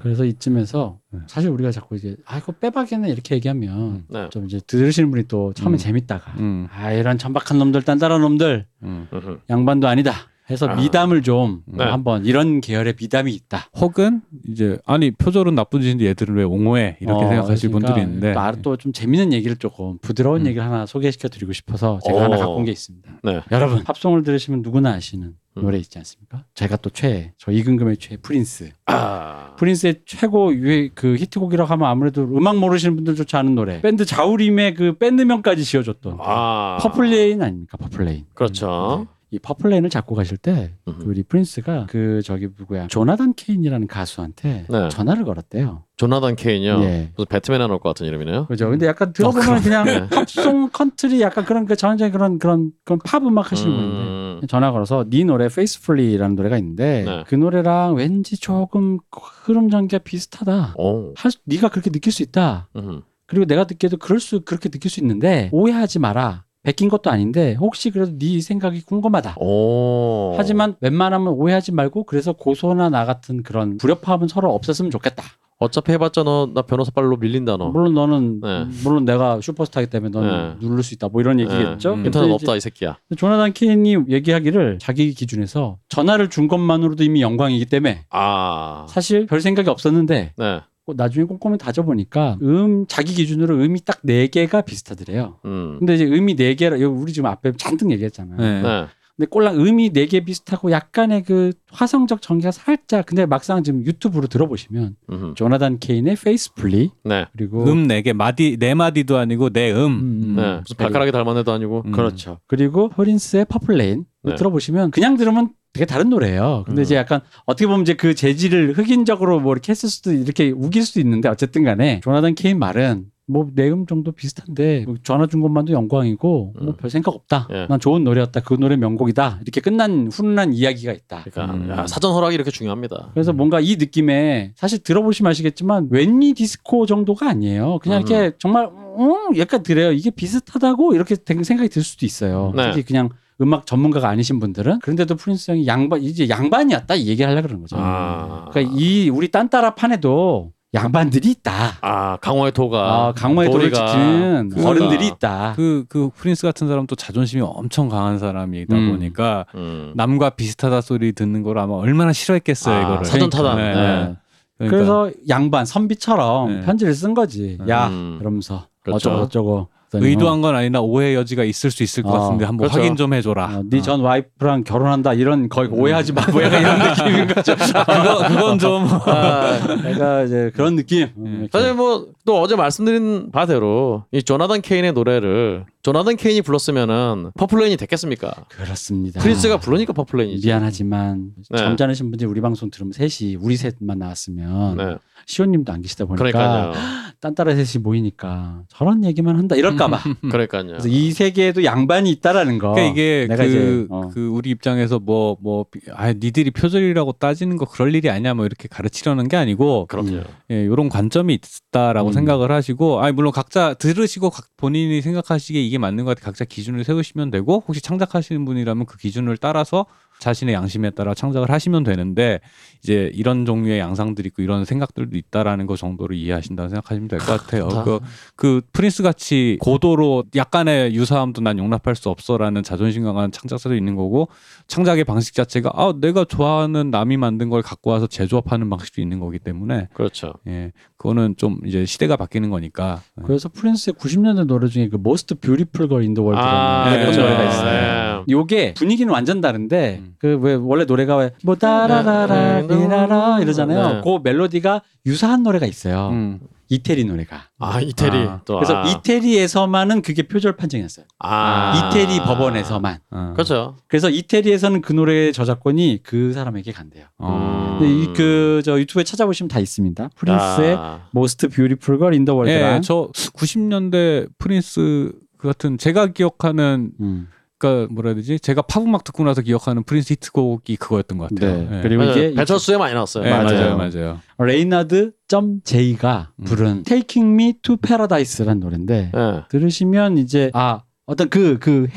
그래서 이쯤에서 네. 사실 우리가 자꾸 이제 아 이거 빼박이네 이렇게 얘기하면 네. 좀 이제 들으시는 분이 또 처음에 음. 재밌다가 음, 아 이런 천박한 놈들 딴따라 놈들 음. 양반도 아니다 해서 아. 미담을 좀 네. 한번 이런 계열의 미담이 있다. 혹은 이제 아니 표절은 나쁜 짓인데 얘들은 왜 옹호해 이렇게 어, 생각하실 그러니까 분들이 있는데 또좀 재밌는 얘기를 조금 부드러운 음. 얘기를 하나 소개시켜 드리고 싶어서 제가 오. 하나 갖고 온 게 있습니다. 네. 여러분 팝송을 들으시면 누구나 아시는 음. 노래 있지 않습니까? 제가 또 최애 저 이근금의 최애 프린스. 아. 프린스의 최고 유해 그 히트곡이라고 하면 아무래도 음악 모르시는 분들조차 아는 노래. 밴드 자우림의 그 밴드명까지 지어줬던 아. Purple Rain 아닙니까? Purple Rain. 그렇죠. 이 Purple Rain을 작곡하실 때 음흠. 우리 프린스가 그 저기 누구야 조나단 케인이라는 가수한테 네. 전화를 걸었대요. 조나단 케인요. 예. 무슨 배트맨에 나올 것 같은 이름이네요. 그죠. 근데 약간 들어보면 그냥 팝송 컨트리 약간 그런 그 전형적인 그런 그런 그런 팝 음악 하시는 분인데 음. 전화 걸어서 네 노래 Faithfully라는 노래가 있는데 네. 그 노래랑 왠지 조금 흐름 전개가 비슷하다. 오. 할 수- 네가 그렇게 느낄 수 있다. 음. 그리고 내가 듣기에도 그럴 수 그렇게 느낄 수 있는데 오해하지 마라. 베낀 것도 아닌데 혹시 그래도 네 생각이 궁금하다. 오. 하지만 웬만하면 오해하지 말고 그래서 고소나 나 같은 그런 불협화음은 서로 없었으면 좋겠다. 어차피 해봤자 너 나 변호사빨로 밀린다 너. 물론 너는 네. 물론 내가 슈퍼스타이기 때문에 너는 누를 수 있다. 뭐 이런 얘기겠죠. 네. 음. 인터넷 없다 이 새끼야. 조나단 케인이 얘기하기를 자기 기준에서 전화를 준 것만으로도 이미 영광이기 때문에 아. 사실 별 생각이 없었는데 네. 꼭 나중에 꼼꼼히 따져보니까 음 자기 기준으로 음이 딱 네 개가 비슷하더래요. 음. 근데 이제 음이 네 개라 우리 지금 앞에 잔뜩 얘기했잖아요. 네. 네. 근데 꼴랑 음이 네 개 비슷하고 약간의 그 화성적 전개가 살짝 근데 막상 지금 유튜브로 들어보시면 음. 조나단 케인의 Faithfully 네. 그리고 음 네 개 마디 네 마디도 아니고 네 음. 음, 네. 무슨 발가락이 닮은 애도 아니고. 음. 그렇죠. 그리고 프린스의 Purple Rain 네. 들어보시면 그냥 들으면 되게 다른 노래예요. 근데 음. 이제 약간 어떻게 보면 이제 그 재질을 흑인적으로 뭐 이렇게 했을 수도 이렇게 우길 수도 있는데 어쨌든 간에 조나단 케인 말은 뭐 네 음 정도 비슷한데 뭐 전화 준 것만도 영광이고 뭐 음. 별 생각 없다. 예. 난 좋은 노래였다. 그 노래 명곡이다. 이렇게 끝난 훈훈한 이야기가 있다. 그러니까 음. 야, 사전 허락이 이렇게 중요합니다. 그래서 뭔가 이 느낌에 사실 들어보시면 아시겠지만 웬니 디스코 정도가 아니에요. 그냥 이렇게 정말 음 약간 들어요. 이게 비슷하다고 이렇게 된 생각이 들 수도 있어요. 네. 특히 그냥 음악 전문가가 아니신 분들은 그런데도 프린스 형이 양반 이제 양반이었다 이 얘기를 하려 그러는 거죠. 아. 그러니까 이 우리 딴따라 판에도 양반들이 있다. 아 강화의 토가 아, 강화의 도를 지키는 그거다. 어른들이 있다. 그, 그 프린스 같은 사람 또 자존심이 엄청 강한 사람이다 음. 보니까 음. 남과 비슷하다 소리 듣는 걸 아마 얼마나 싫어했겠어요, 아, 이거를. 사전 타당. 네, 네. 네. 그러니까 그래서 양반 선비처럼 네. 편지를 쓴 거지. 야 음. 그러면서 그렇죠. 어쩌고 저쩌고. 의도한 건 아니라 오해 여지가 있을 수 있을 것 어, 같은데 한번 그렇죠. 확인 좀 해줘라. 어, 네 전 와이프랑 결혼한다 이런 거의 오해하지 마. 뭐 약간 이런 <laughs> 느낌인 거죠. 그거 그건 좀 <laughs> 아, 내가 이제 그런 느낌. 음, 이렇게. 사실 뭐 또 어제 말씀드린 바대로 이 조나단 케인의 노래를 조나단 케인이 불렀으면은 Purple Rain이 됐겠습니까? 그렇습니다. 프린스가 부르니까 Purple Rain이지. 미안하지만 네. 점잖으신 분들이 우리 방송 들으면 셋이 우리 셋만 나왔으면 네. 시온님도 안 계시다 보니까 그러니까요. 딴따라 셋이 모이니까 저런 얘기만 한다 이럴까봐. <laughs> 그러니까요. 그래서 이 세계에도 양반이 있다라는 거. 그러니까 이게 내가 그, 이제, 어. 그 우리 입장에서 뭐 뭐 아 니들이 표절이라고 따지는 거 그럴 일이 아니야 뭐 이렇게 가르치려는 게 아니고 그럼요. 예, 이런 관점이 있다라고 음. 생각을 하시고 아니 물론 각자 들으시고 각 본인이 생각하시기에 이게 맞는 것 같아 각자 기준을 세우시면 되고 혹시 창작하시는 분이라면 그 기준을 따라서 자신의 양심에 따라 창작을 하시면 되는데 이제 이런 종류의 양상들이 있고 이런 생각들도 있다라는 거 정도로 이해하신다고 생각하시면 될 것 같아요. 그, 그 프린스 같이 고도로 약간의 유사함도 난 용납할 수 없어라는 자존심 강한 창작자도 있는 거고 창작의 방식 자체가 아 내가 좋아하는 남이 만든 걸 갖고 와서 재조합하는 방식도 있는 거기 때문에 그렇죠. 예 그거는 좀 이제 시대가 바뀌는 거니까 예. 그래서 프린스의 90년대 노래 중에 그 Most Beautiful Girl in the World라는 아, 네, 그런 그렇죠. 노래가 네. 있어요. 요게 분위기는 완전 다른데 음. 그왜 원래 노래가 왜뭐 따라라라 네. 리라라 이러잖아요. 네. 그 멜로디가 유사한 노래가 있어요. 음. 이태리 노래가. 아 이태리 아. 또 그래서 아. 이태리에서만은 그게 표절 판정이었어요. 아. 이태리 법원에서만. 어. 그렇죠. 그래서 이태리에서는 그 노래의 저작권이 그 사람에게 간대요. 어. 음. 그저 유튜브에 찾아보시면 다 있습니다. 프린스의 아. Most Beautiful Girl in the World랑. 예, 저 90년대 프린스 그 같은 제가 기억하는 음. 그러니까 뭐라 해야 되지? 제가 팝음악 듣고 나서 기억하는 프린스 히트곡이 그거였던 것 같아요. 네. 예. 그리고 이게 배철수에 많이 나왔어요. 예, 맞아요, 맞아요. 맞아요. 레이나드 점 제이가 음. 부른 Taking Me to Paradise라는 노래인데 예. 들으시면 이제 아 어떤 그 그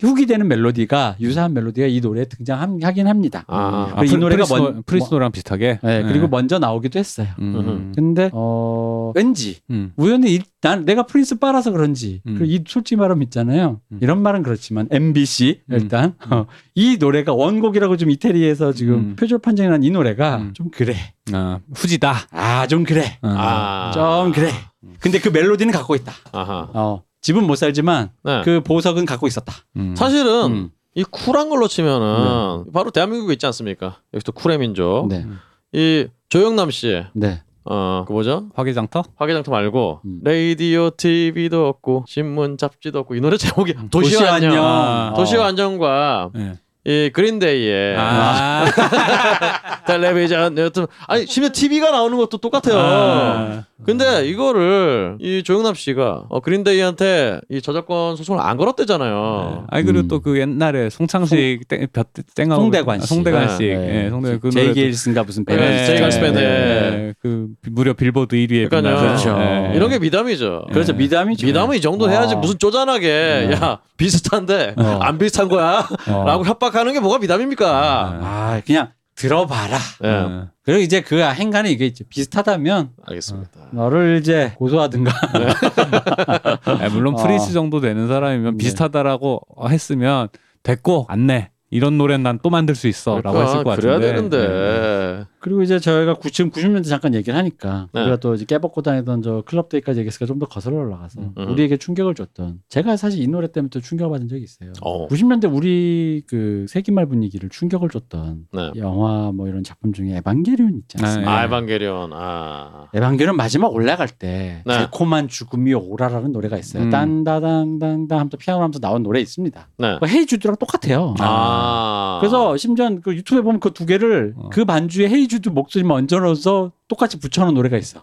훅이 되는 멜로디가 유사한 멜로디가 이 노래에 등장하긴 합니다. 아. 아, 그리고 이 프리- 노래가 프린스, 먼- 노- 프린스 노래랑 비슷하게. 네, 그리고 예. 먼저 나오기도 했어요. 음. 근데 어 왠지 음. 우연히 이- 난 내가 프린스 빨아서 그런지 음. 그리고 이 솔직히 말하면 있잖아요. 음. 이런 말은 그렇지만 MBC 음. 일단 어, 이 노래가 원곡이라고 좀 이태리에서 지금 음. 표절 판정이 난 이 노래가 음. 좀 그래. 아, 후지다. 아 좀 그래. 어. 아. 좀 그래. 근데 그 멜로디는 갖고 있다. 아하. 어, 집은 못 살지만 네. 그 보석은 갖고 있었다. 음. 사실은 음. 이 쿨한 걸로 치면은 바로 대한민국에 있지 않습니까? 여기서 쿨의 민족. 네, 이 조영남 씨, 네. 어, 그 뭐죠? 화개장터? 화개장터 말고 음. 레이디오 TV도 없고 신문 잡지도 없고 이 노래 제목이 도시와 도시와 안녕. 안녕. 어. 도시와 안녕과 예. 이 그린데이의 아. <laughs> 텔레비전 여튼 아니 심지어 TV가 나오는 것도 똑같아요. 아. 근데 이거를 이 조영남 씨가 어, 그린데이한테 이 저작권 소송을 안 걸었대잖아요. 아니 그리고 음. 또그 옛날에 송창식 땡, 볕- 땡하고 송대관 씨. 송대관 씨. 네. 예, 송대관 그 제이 노래도- 게일슨가 무슨 밴드 네, 있죠? 제이 게일슨 밴드. 예, 그 무려 빌보드 1위에 그러니까요. 그렇죠. 이런 게 미담이죠. 그렇죠. 미담이죠. 미담은 이 정도 해야지 어. 무슨 쪼잔하게 네. 야 비슷한데 어. 안 비슷한 거야 어. 라고 협박 하는 게 뭐가 미담입니까? 아 그냥 들어봐라. 예. 예. 그리고 이제 그 행간에 이게 비슷하다면 알겠습니다. 너를 이제 고소하든가. <laughs> 아, 물론 어. 프린스 정도 되는 사람이면 네. 비슷하다라고 했으면 됐고 안 내 이런 노래는 난 또 만들 수 있어라고 그러니까 했을 것 같은데. 그래야 네. 되는데 그리고 이제 저희가 구- 지금 90년대 잠깐 얘기를 하니까 네. 우리가 또 이제 깨벗고 다니던 저 클럽데이까지 얘기했으니까 좀 더 거슬러 올라가서 음. 우리에게 충격을 줬던 제가 사실 이 노래 때문에 또 충격을 받은 적이 있어요. 어. 90년대 우리 그 세기말 분위기를 충격을 줬던 네. 영화 뭐 이런 작품 중에 에반게리온 있지 않습니까? 네. 아, 에반게리온 아 에반게리온 마지막 올라갈 때 네. 달콤한 죽음이 오라라는 노래가 있어요. 음. 딴다단단단 하면서 피아노 하면서 나온 노래 있습니다. 네. 그 헤이 주드랑 똑같아요. 아. 그래서 심지어 그 유튜브에 보면 그 두 개를 어. 그 반주에 헤이주드 목소리만 얹어넣어서 똑같이 붙여놓은 노래가 있어.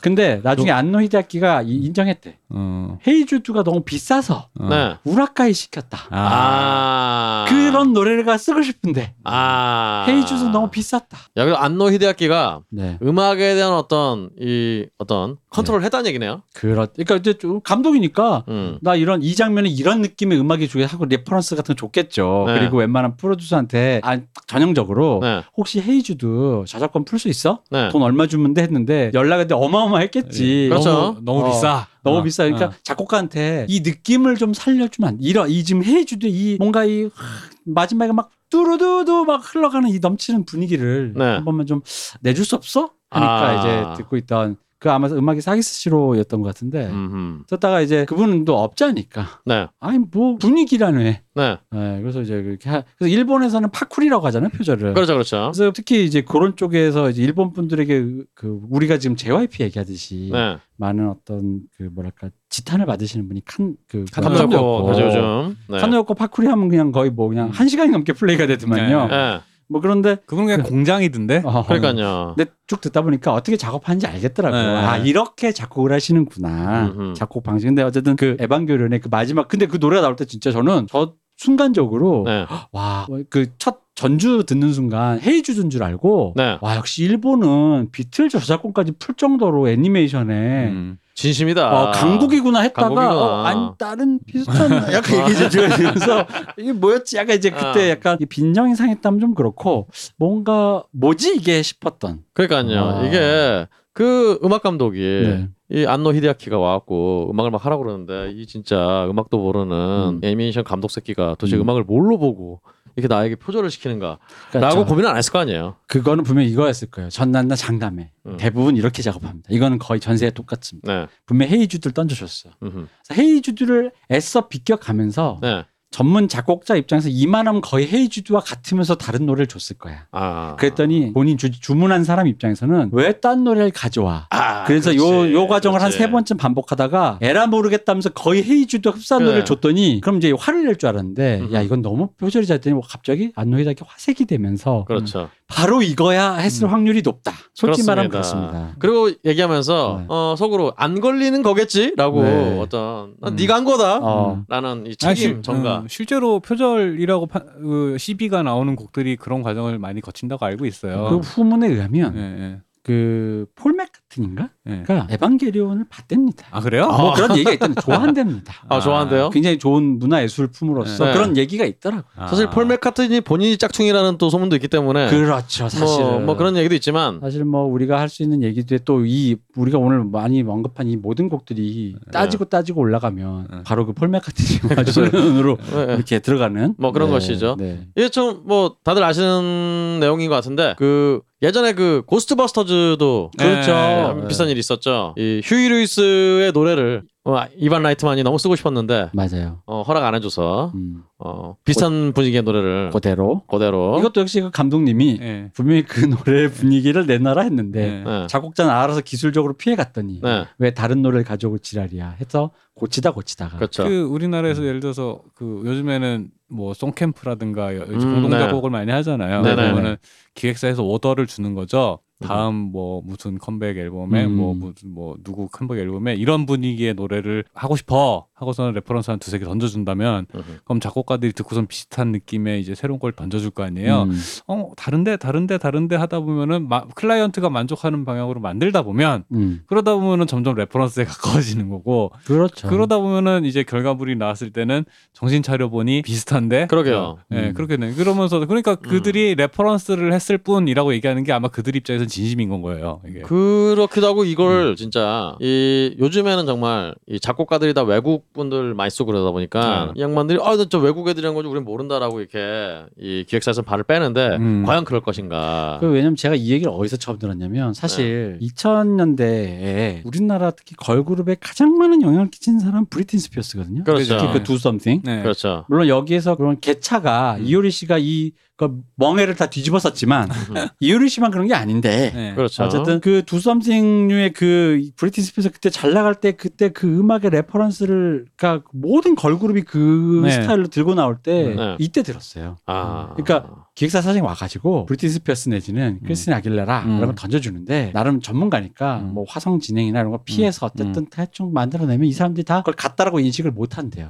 근데 나중에 안노 히데아키가 이- 인정했대. 어. 헤이주드가 너무 비싸서 어. 네. 우라카이 시켰다. 아. 그런 노래가 쓰고 싶은데 아. Hey Jude 너무 비쌌다. 야, 그리고 안노 히데아키가 네. 음악에 대한 어떤 이 어떤 컨트롤 했다는 얘기네요. 그렇. 그러니까 이제 좀 감독이니까 음. 나 이런 이 장면에 이런 느낌의 음악이 좋게 하고 레퍼런스 같은 거 좋겠죠. 네. 그리고 웬만한 프로듀서한테 아, 전형적으로 네. 혹시 Hey Jude 저작권 풀 수 있어? 네. 돈 얼마 주면 돼 했는데 연락했는데 어마어마했겠지. 그렇죠. 너무, 너무 어, 비싸. 너무 어, 비싸. 그러니까 어. 작곡가한테 이 느낌을 좀 살려주면 안 돼. 이런 이 지금 Hey Jude 이 뭔가 이 하, 마지막에 막 뚜루두두 막 흘러가는 이 넘치는 분위기를 네. 한 번만 좀 내줄 수 없어? 하니까 아. 이제 듣고 있던 그 아마 음악이 사기스 시로였던 것 같은데 음흠. 듣다가 이제 그분은 또 업자니까 네. 아니 뭐 분위기라네. 네. 네, 그래서 이제 그렇게 하, 그래서 일본에서는 파쿠리라고 하잖아요 표절을. 그렇죠, 그렇죠. 그래서 특히 이제 그런 쪽에서 이제 일본 분들에게 그 우리가 지금 JYP 얘기하듯이 네. 많은 어떤 그 뭐랄까 지탄을 받으시는 분이 칸그. 네. 칸노 요코 パクリ 하면 그냥 거의 뭐 그냥 음. 한 시간이 넘게 플레이가 되더만요. 네. 네. 뭐 그런데 그건 그냥 공장이던데. 어, 그러니까요. 근데 쭉 듣다 보니까 어떻게 작업하는지 알겠더라고요. 네. 아 이렇게 작곡을 하시는구나. 음흠. 작곡 방식. 근데 어쨌든 그 에반게리온의 그 마지막 근데 그 노래가 나올 때 진짜 저는 저 순간적으로 네. 와그 첫 전주 듣는 순간 Hey Jude인 줄 알고 네. 와 역시 일본은 비틀즈 저작권까지 풀 정도로 애니메이션에 음. 진심이다. 어, 강국이구나 했다가 강국이구나. 어, 아니 다른 비슷한 <laughs> 약간 얘기 좀 들으면서 이게 뭐였지 약간 이제 그때 아. 약간 이 빈정이 상했다면 좀 그렇고 뭔가 뭐지 이게 싶었던 그러니까요. 아. 이게 그 음악 감독이 네. 이 안노 히데아키가 와갖고 음악을 막 하라고 그러는데 이 진짜 음악도 모르는 음. 애니메이션 감독 새끼가 도대체 음. 음. 악을 뭘로 보고 이렇게 나에게 표절을 시키는가 그러니까 고민을 안 했을 거 아니에요. 그거는 분명 히 이거였을 거예요 전난나 장담회 음. 대부분 이렇게 작업합니다 이거는 거의 전세에 똑같습니다 네. 분명 히 헤이주드를 던져줬어 음흠. 그래서 Hey Jude를 애써 비껴가면서 네. 전문 작곡자 입장에서 이만하면 거의 Hey Jude와 같으면서 다른 노래를 줬을 거야. 아. 그랬더니 본인 주, 주문한 사람 입장에서는 왜 딴 노래를 가져와? 아, 그래서 그렇지. 요, 요 과정을 한. 세 번쯤 반복하다가 에라 모르겠다면서 거의 Hey Jude 흡사한 그래. 노래를 줬더니 그럼 이제 화를 낼 줄 알았는데 음흠. 야 이건 너무 표절이자 했더니 뭐 갑자기 안노 히데아키 화색이 되면서 그렇죠. 바로 이거야 했을 음. 확률이 높다. 솔직히 말하면 그렇습니다. 그렇습니다. 그리고 얘기하면서 네. 어, 속으로 안 걸리는 거겠지라고 네. 어떤 난 음. 네가 한 거다. 어. 라는 이 책임 실- 전가. 음, 실제로 표절이라고 파, 그 CB가 나오는 곡들이 그런 과정을 많이 거친다고 알고 있어요. 그 후문에 의하면 예, 예, 그폴맥 카튼인가? 예. 가 에반게리온을 봤답니다. 아 그래요? 뭐 그런 얘기가 있던데 좋아한답니다. <laughs> 아, 좋아한대요? 굉장히 좋은 문화 예술품으로서 네. 그런 얘기가 있더라고요. 아. 사실 폴 맥카트니 본인이 짝퉁이라는 또 소문도 있기 때문에 그렇죠, 사실은. 뭐, 뭐 그런 얘기도 있지만 사실 뭐 우리가 할 수 있는 얘기도 또 이 우리가 오늘 많이 언급한 이 모든 곡들이 따지고 따지고 올라가면 네. 바로 그 폴 맥카트니 <laughs> 마주으로 네. 이렇게 들어가는 뭐 그런 것이죠. 네. 이게 좀 뭐 다들 아시는 내용인 것 같은데 그 예전에 그 고스트버스터즈도 그렇죠. 네, 비슷한 일이 있었죠. 이 휴이 루이스의 노래를 어, 이반 라이트만이 너무 쓰고 싶었는데 맞아요. 어, 허락 안 해줘서 음, 어, 비슷한 분위기의 노래를 그대로. 그대로 이것도 역시 그 감독님이 예. 분명히 그 노래의 분위기를 내놔라 했는데 예. 네. 작곡자는 알아서 기술적으로 피해갔더니 네. 왜 다른 노래를 가져오고 지랄이야 해서 고치다 고치다가 그렇죠. 그 우리나라에서 예를 들어서 그 요즘에는 뭐 song camp라든가 여- 음, 공동 네. 작곡을 많이 하잖아요. 네네네. 그러면은 기획사에서 오더를 주는 거죠. 다음 뭐 무슨 컴백 앨범에 음. 뭐 무슨 뭐 누구 컴백 앨범에 이런 분위기의 노래를 하고 싶어 하고서는 레퍼런스 한 두세 개 던져준다면 음흠. 그럼 작곡가들이 듣고선 비슷한 느낌의 이제 새로운 걸 던져줄 거 아니에요. 음, 어 다른데 다른데 다른데 하다 보면은 마- 클라이언트가 만족하는 방향으로 만들다 보면 음, 그러다 보면은 점점 레퍼런스에 <laughs> 가까워지는 거고 그렇죠. 그러다 보면은 이제 결과물이 나왔을 때는 정신 차려 보니 비슷한데 그러게요. 예, 음. 그렇게 돼. 그러면서 그러니까 그들이 레퍼런스를 했을 뿐이라고 얘기하는 게 아마 그들 입장에서는 진심인 건 거예요. 이게. 그렇기도 하고 이걸 음. 진짜 이 요즘에는 정말 이 작곡가들이 다 외국 분들 많이 쓰고 그러다 보니까 네. 이 양반들이 아 저 외국 애들이 한 건지 우리는 모른다라고 이렇게 이 기획사에서 발을 빼는데 음. 과연 그럴 것인가? 그 왜냐면 제가 이 얘기를 어디서 처음 들었냐면 사실 2000년대에 우리나라 특히 걸그룹에 가장 많은 영향을 끼친 사람은 브리트니 스피어스거든요. 그렇죠. 특히 그 Do Something. 네. 그렇죠. 물론 여기에서 그런 개차가 음. 이효리 씨가 이 그 멍에를 다 뒤집어썼지만 이효리 씨만 그런 게 아닌데 네. 그렇죠. 어쨌든 그 Do Something류의 그 브리트니 스피어스 그때 잘 나갈 때 그때 그 음악의 레퍼런스를 그러니까 모든 걸그룹이 그 네. 스타일로 들고 나올 때 네. 이때 들었어요. 아, 그러니까 기획사 사장이 와가지고 브리트니 스피어스 내지는 크리스티나 아길레라 음. 이런 거 던져주는데 나름 전문가니까 음. 뭐 화성 진행이나 이런 거 피해서 어쨌든 대충 만들어내면 이 사람들이 다 그걸 같다라고 인식을 못 한대요.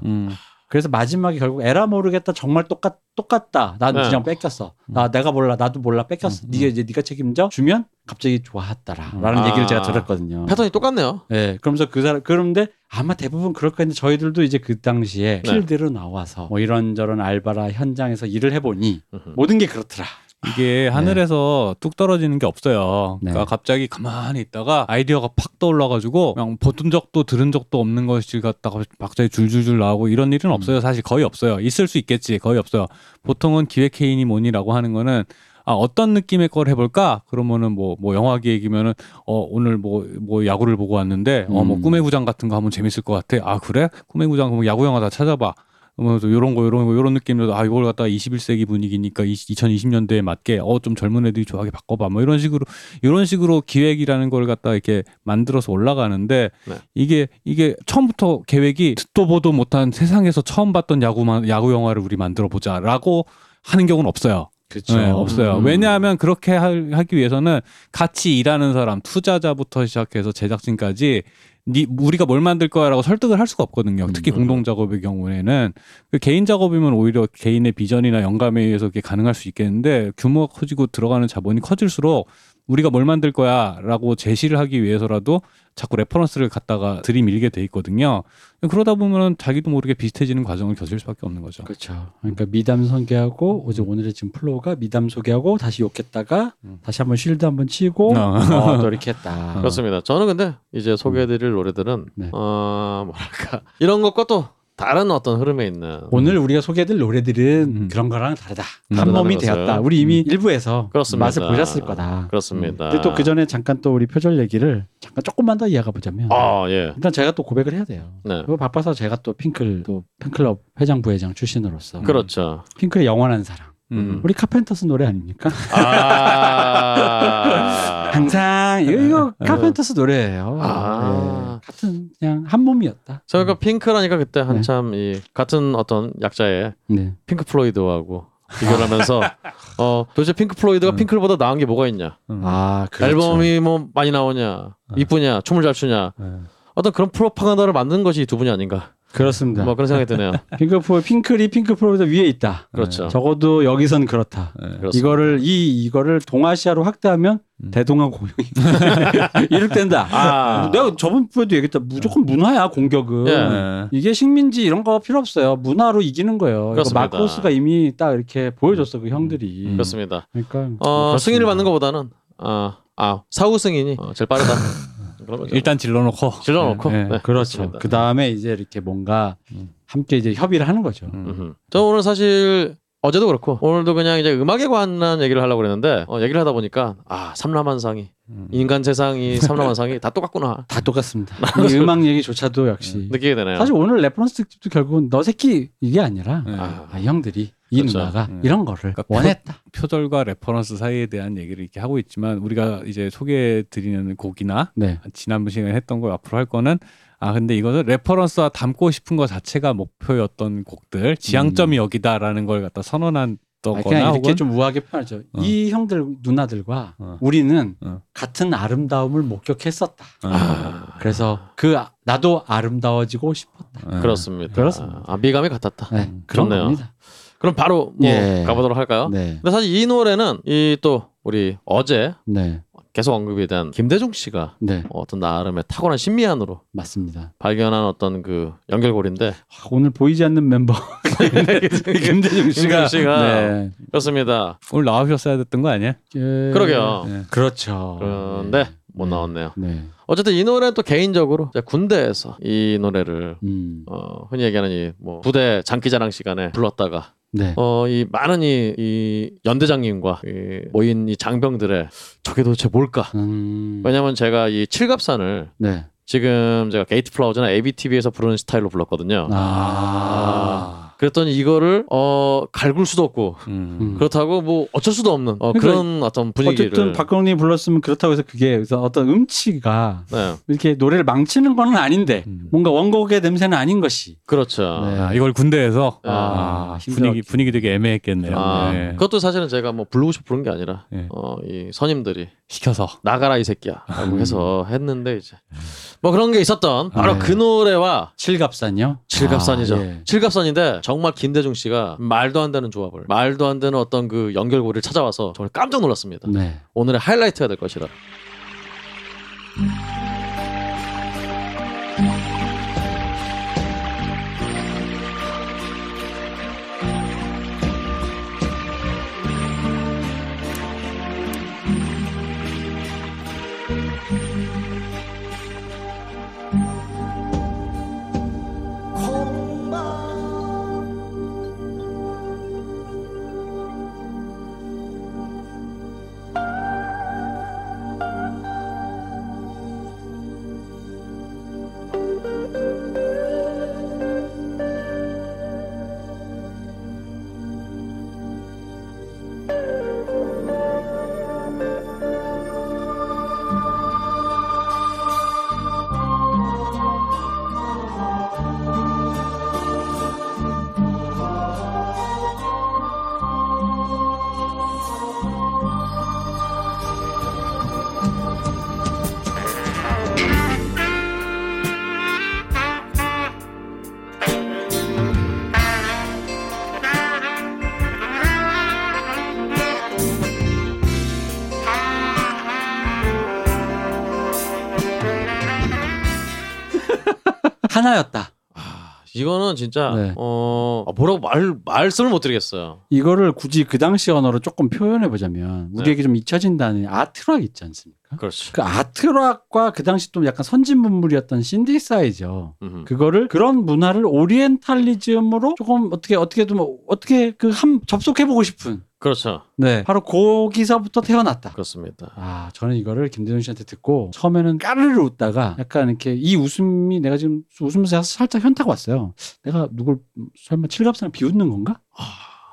음. 그래서 마지막에 결국 에라 모르겠다 정말 똑같 똑같다. 난 네. 그냥 뺏겼어. 나 내가 몰라 나도 몰라 뺏겼어. 음, 네가 이제 네가 책임져 주면 갑자기 좋아했다라라는 음. 얘기를 제가 아. 들었거든요. 패턴이 똑같네요. 네, 그러면서 그 사람 그런데 아마 대부분 그럴 거는데 저희들도 이제 그 당시에 네. 필드로 나와서 뭐 이런저런 알바라 현장에서 일을 해보니 음흠. 모든 게 그렇더라. 이게 하늘에서 뚝 떨어지는 게 없어요. 네. 그러니까 갑자기 가만히 있다가 아이디어가 팍 떠올라가지고 그냥 보던 적도 들은 적도 없는 것을 갖다가 갑자기 줄줄줄 나오고 이런 일은 없어요. 사실 거의 없어요. 있을 수 있겠지. 거의 없어요. 보통은 기획회의니 뭐니라고 하는 거는 아, 어떤 느낌의 걸 해볼까? 그러면은 뭐, 뭐, 영화 기획이면은, 어, 오늘 뭐, 뭐, 야구를 보고 왔는데, 어, 뭐, 음. 꿈의 구장 같은 거 하면 재밌을 것 같아. 아, 그래? 꿈의 구장, 그럼 야구 영화 다 찾아봐. 그러면서 요런 거, 요런 거, 요런 느낌으로, 아, 이걸 갖다가 21세기 분위기니까 2020년대에 맞게, 어, 좀 젊은 애들이 좋아하게 바꿔봐. 뭐, 이런 식으로, 이런 식으로 기획이라는 걸 갖다가 이렇게 만들어서 올라가는데, 네. 이게, 이게 처음부터 계획이 듣도 보도 못한 세상에서 처음 봤던 야구만, 야구 영화를 우리 만들어 보자라고 하는 경우는 없어요. 그렇죠. 네, 없어요. 음. 왜냐하면 그렇게 할- 하기 위해서는 같이 일하는 사람, 투자자부터 시작해서 제작진까지 니 우리가 뭘 만들 거야라고 설득을 할 수가 없거든요. 특히 음. 공동 작업의 경우에는 그 개인 작업이면 오히려 개인의 비전이나 영감에 의해서 그게 가능할 수 있겠는데 규모가 커지고 들어가는 자본이 커질수록 우리가 뭘 만들 거야라고 제시를 하기 위해서라도 자꾸 레퍼런스를 갖다가 들이밀게 돼 있거든요. 그러다 보면 자기도 모르게 비슷해지는 과정을 겪을 수밖에 없는 거죠. 그렇죠. 그러니까 미담 소개하고 어제 오늘의 지금 flow가 미담 소개하고 다시 욕했다가 음. 다시 한번 shield 한번 치고 어. 어, <laughs> 또 이렇게 했다. 그렇습니다. 저는 근데 이제 소개해드릴 노래들은 네. 어 뭐랄까 이런 것과 또 다른 어떤 흐름에 있는 오늘 우리가 소개해드릴 노래들은 음. 그런 거랑 다르다. 음. 한 몸이 되었다. 우리 이미 일부에서 그렇습니다. 맛을 보셨을 거다. 그렇습니다. 근데 또 그 전에 잠깐 또 우리 표절 얘기를 잠깐 조금만 더 이어가 보자면 아 예. 일단 제가 또 고백을 해야 돼요. 네. 바빠서 제가 또 핑클 또 팬클럽 회장 부회장 출신으로서 그렇죠. 핑클의 영원한 사랑. 음. 우리 카펜터스 노래 아닙니까? 아. <laughs> 항상 이거, 이거 카펜터스 노래예요. 아. 예. 같은 그냥 한 몸이었다. 제가 그 핑클이라니까 그때 한참 이 같은 어떤 약자의 네. 핑크 플로이드하고 비교를 하면서 <laughs> 어 도대체 핑크 플로이드가 음. 핑클보다 나은 게 뭐가 있냐? 음. 아, 그렇죠. 앨범이 뭐 많이 나오냐? 이쁘냐? 춤을 잘 추냐? 네. 어떤 그런 프로파간다를 만든 것이 이두 분이 아닌가? 그렇습니다. 뭐 그런 생각이 드네요. 핑크프 핑클이 핑크프로보다 위에 있다. 그렇죠. 적어도 여기선 그렇다. 네. 그렇습니다. 이거를 이 이거를 동아시아로 확대하면 음. 대동아 공영이 <laughs> 이륙된다. 아. 내가 저번 주에도 얘기했다. 무조건 문화야 공격은. 예. 네. 이게 식민지 이런 거 필요 없어요. 문화로 이기는 거예요. 마크로스가 이미 딱 이렇게 보여줬어 그 형들이. 음. 그렇습니다. 그러니까 어. 승인을 받는 것보다는 아, 아 사후 승인이 어, 제일 빠르다. <laughs> 거죠. 일단 질러놓고 질러놓고. 네, 네. 네, 그렇죠. 그 다음에 이제 이렇게 뭔가 음. 함께 이제 협의를 하는 거죠. 음. 음흠. 저 오늘 사실 어제도 그렇고 오늘도 그냥 이제 음악에 관한 얘기를 하려고 그랬는데 어, 얘기를 하다 보니까 아 삼라만상이 음. 인간 세상이 <laughs> 삼라만상이 다 똑같구나 다 똑같습니다. <laughs> 이 음악 얘기조차도 역시. 느끼게 되네요. 사실 오늘 레퍼런스 특집도 결국은 너 새끼 이게 아니라 네. 아, 아, 형들이 이 그렇죠. 누나가 음. 이런 거를 그러니까 원했다. 표절과 레퍼런스 사이에 대한 얘기를 이렇게 하고 있지만 우리가 이제 소개해 드리는 곡이나 네. 지난번 시간에 했던 거 앞으로 할 거는 아 근데 이거는 reference와 닮고 싶은 거 자체가 목표였던 곡들 지향점이 여기다라는 걸 갖다 선언한 아, 거나 그냥 이렇게 혹은 좀 우아하게 표현하죠. 어. 이 형들 누나들과 어. 우리는 어. 같은 아름다움을 목격했었다. 아, 그래서 그 아- 나도 아름다워지고 싶었다. 아, 그렇습니다. 그렇습니다. 아, 미감이 같았다. 네, 그런 좋네요. 겁니다. 그럼 바로 뭐 예. 가보도록 할까요? 네, 근데 사실 이 노래는 이 또 우리 어제 네, 계속 언급이 된 김대중 씨가 네, 어떤 나름의 타고난 신미안으로 맞습니다. 발견한 어떤 그 연결고리인데 아, 오늘 보이지 않는 멤버 <laughs> 김대중 씨가, 씨가 네. 그렇습니다. 오늘 나오셨어야 됐던 거 아니야? 예, 그러게요. 네. 그렇죠. 그런데 네. 못 네. 나왔네요. 네. 어쨌든 이 노래는 또 개인적으로 군대에서 이 노래를 음. 어, 흔히 얘기하는 이 뭐 부대 장기자랑 시간에 불렀다가 네. 어, 이 많은 이, 이 연대장님과 이 모인 이 장병들의 저게 도대체 뭘까? 음. 왜냐면 제가 이 칠갑산을 네. 지금 제가 게이트 플라워즈나 ABTB에서 부르는 스타일로 불렀거든요. 아. 그랬더니 이거를 어 갈굴 수도 없고 음. 음. 그렇다고 뭐 어쩔 수도 없는 어, 그러니까 그런 어떤 분위기를 어쨌든 박근홍이 불렀으면 그렇다고 해서 그게 그래서 어떤 음치가 네 이렇게 노래를 망치는 건 아닌데 음. 뭔가 원곡의 냄새는 아닌 것이 그렇죠. 네. 아, 이걸 군대에서 네. 아, 힘들었- 분위기 분위기 되게 애매했겠네요. 아, 네. 그것도 사실은 제가 뭐 부르고 싶어 부른 게 아니라 네. 어, 이 선임들이 시켜서 나가라 이 새끼야라고 해서 했는데 이제 뭐 그런 게 있었던 바로 네. 그 노래와 칠갑산이요. 칠갑산이죠. 아, 예. 칠갑산인데 정말 김대중 씨가 말도 안 되는 조합을 말도 안 되는 어떤 그 연결고리를 찾아와서 정말 깜짝 놀랐습니다. 네. 오늘의 하이라이트가 될 것이라. 하나였다. 이거는 진짜 네. 어 아, 뭐라고 말 말씀을 못 드리겠어요. 이거를 굳이 그 당시 언어로 조금 표현해 보자면 네. 우리에게 좀 잊혀진다는 아트락 있지 않습니까? 그렇지. 그 아트락과 그 당시 좀 약간 선진 문물이었던 신디사이저 음. 그거를 그런 문화를 오리엔탈리즘으로 조금 어떻게 어떻게 좀 어떻게 그 한 접속해 보고 싶은 그렇죠. 네 바로 거기서부터 태어났다. 그렇습니다. 아, 저는 이거를 김대중 씨한테 듣고 처음에는 까르르 웃다가 약간 이렇게 이 웃음이 내가 지금 웃으면서 살짝 현타가 왔어요. 내가 누굴 설마 칠갑산을 비웃는 건가?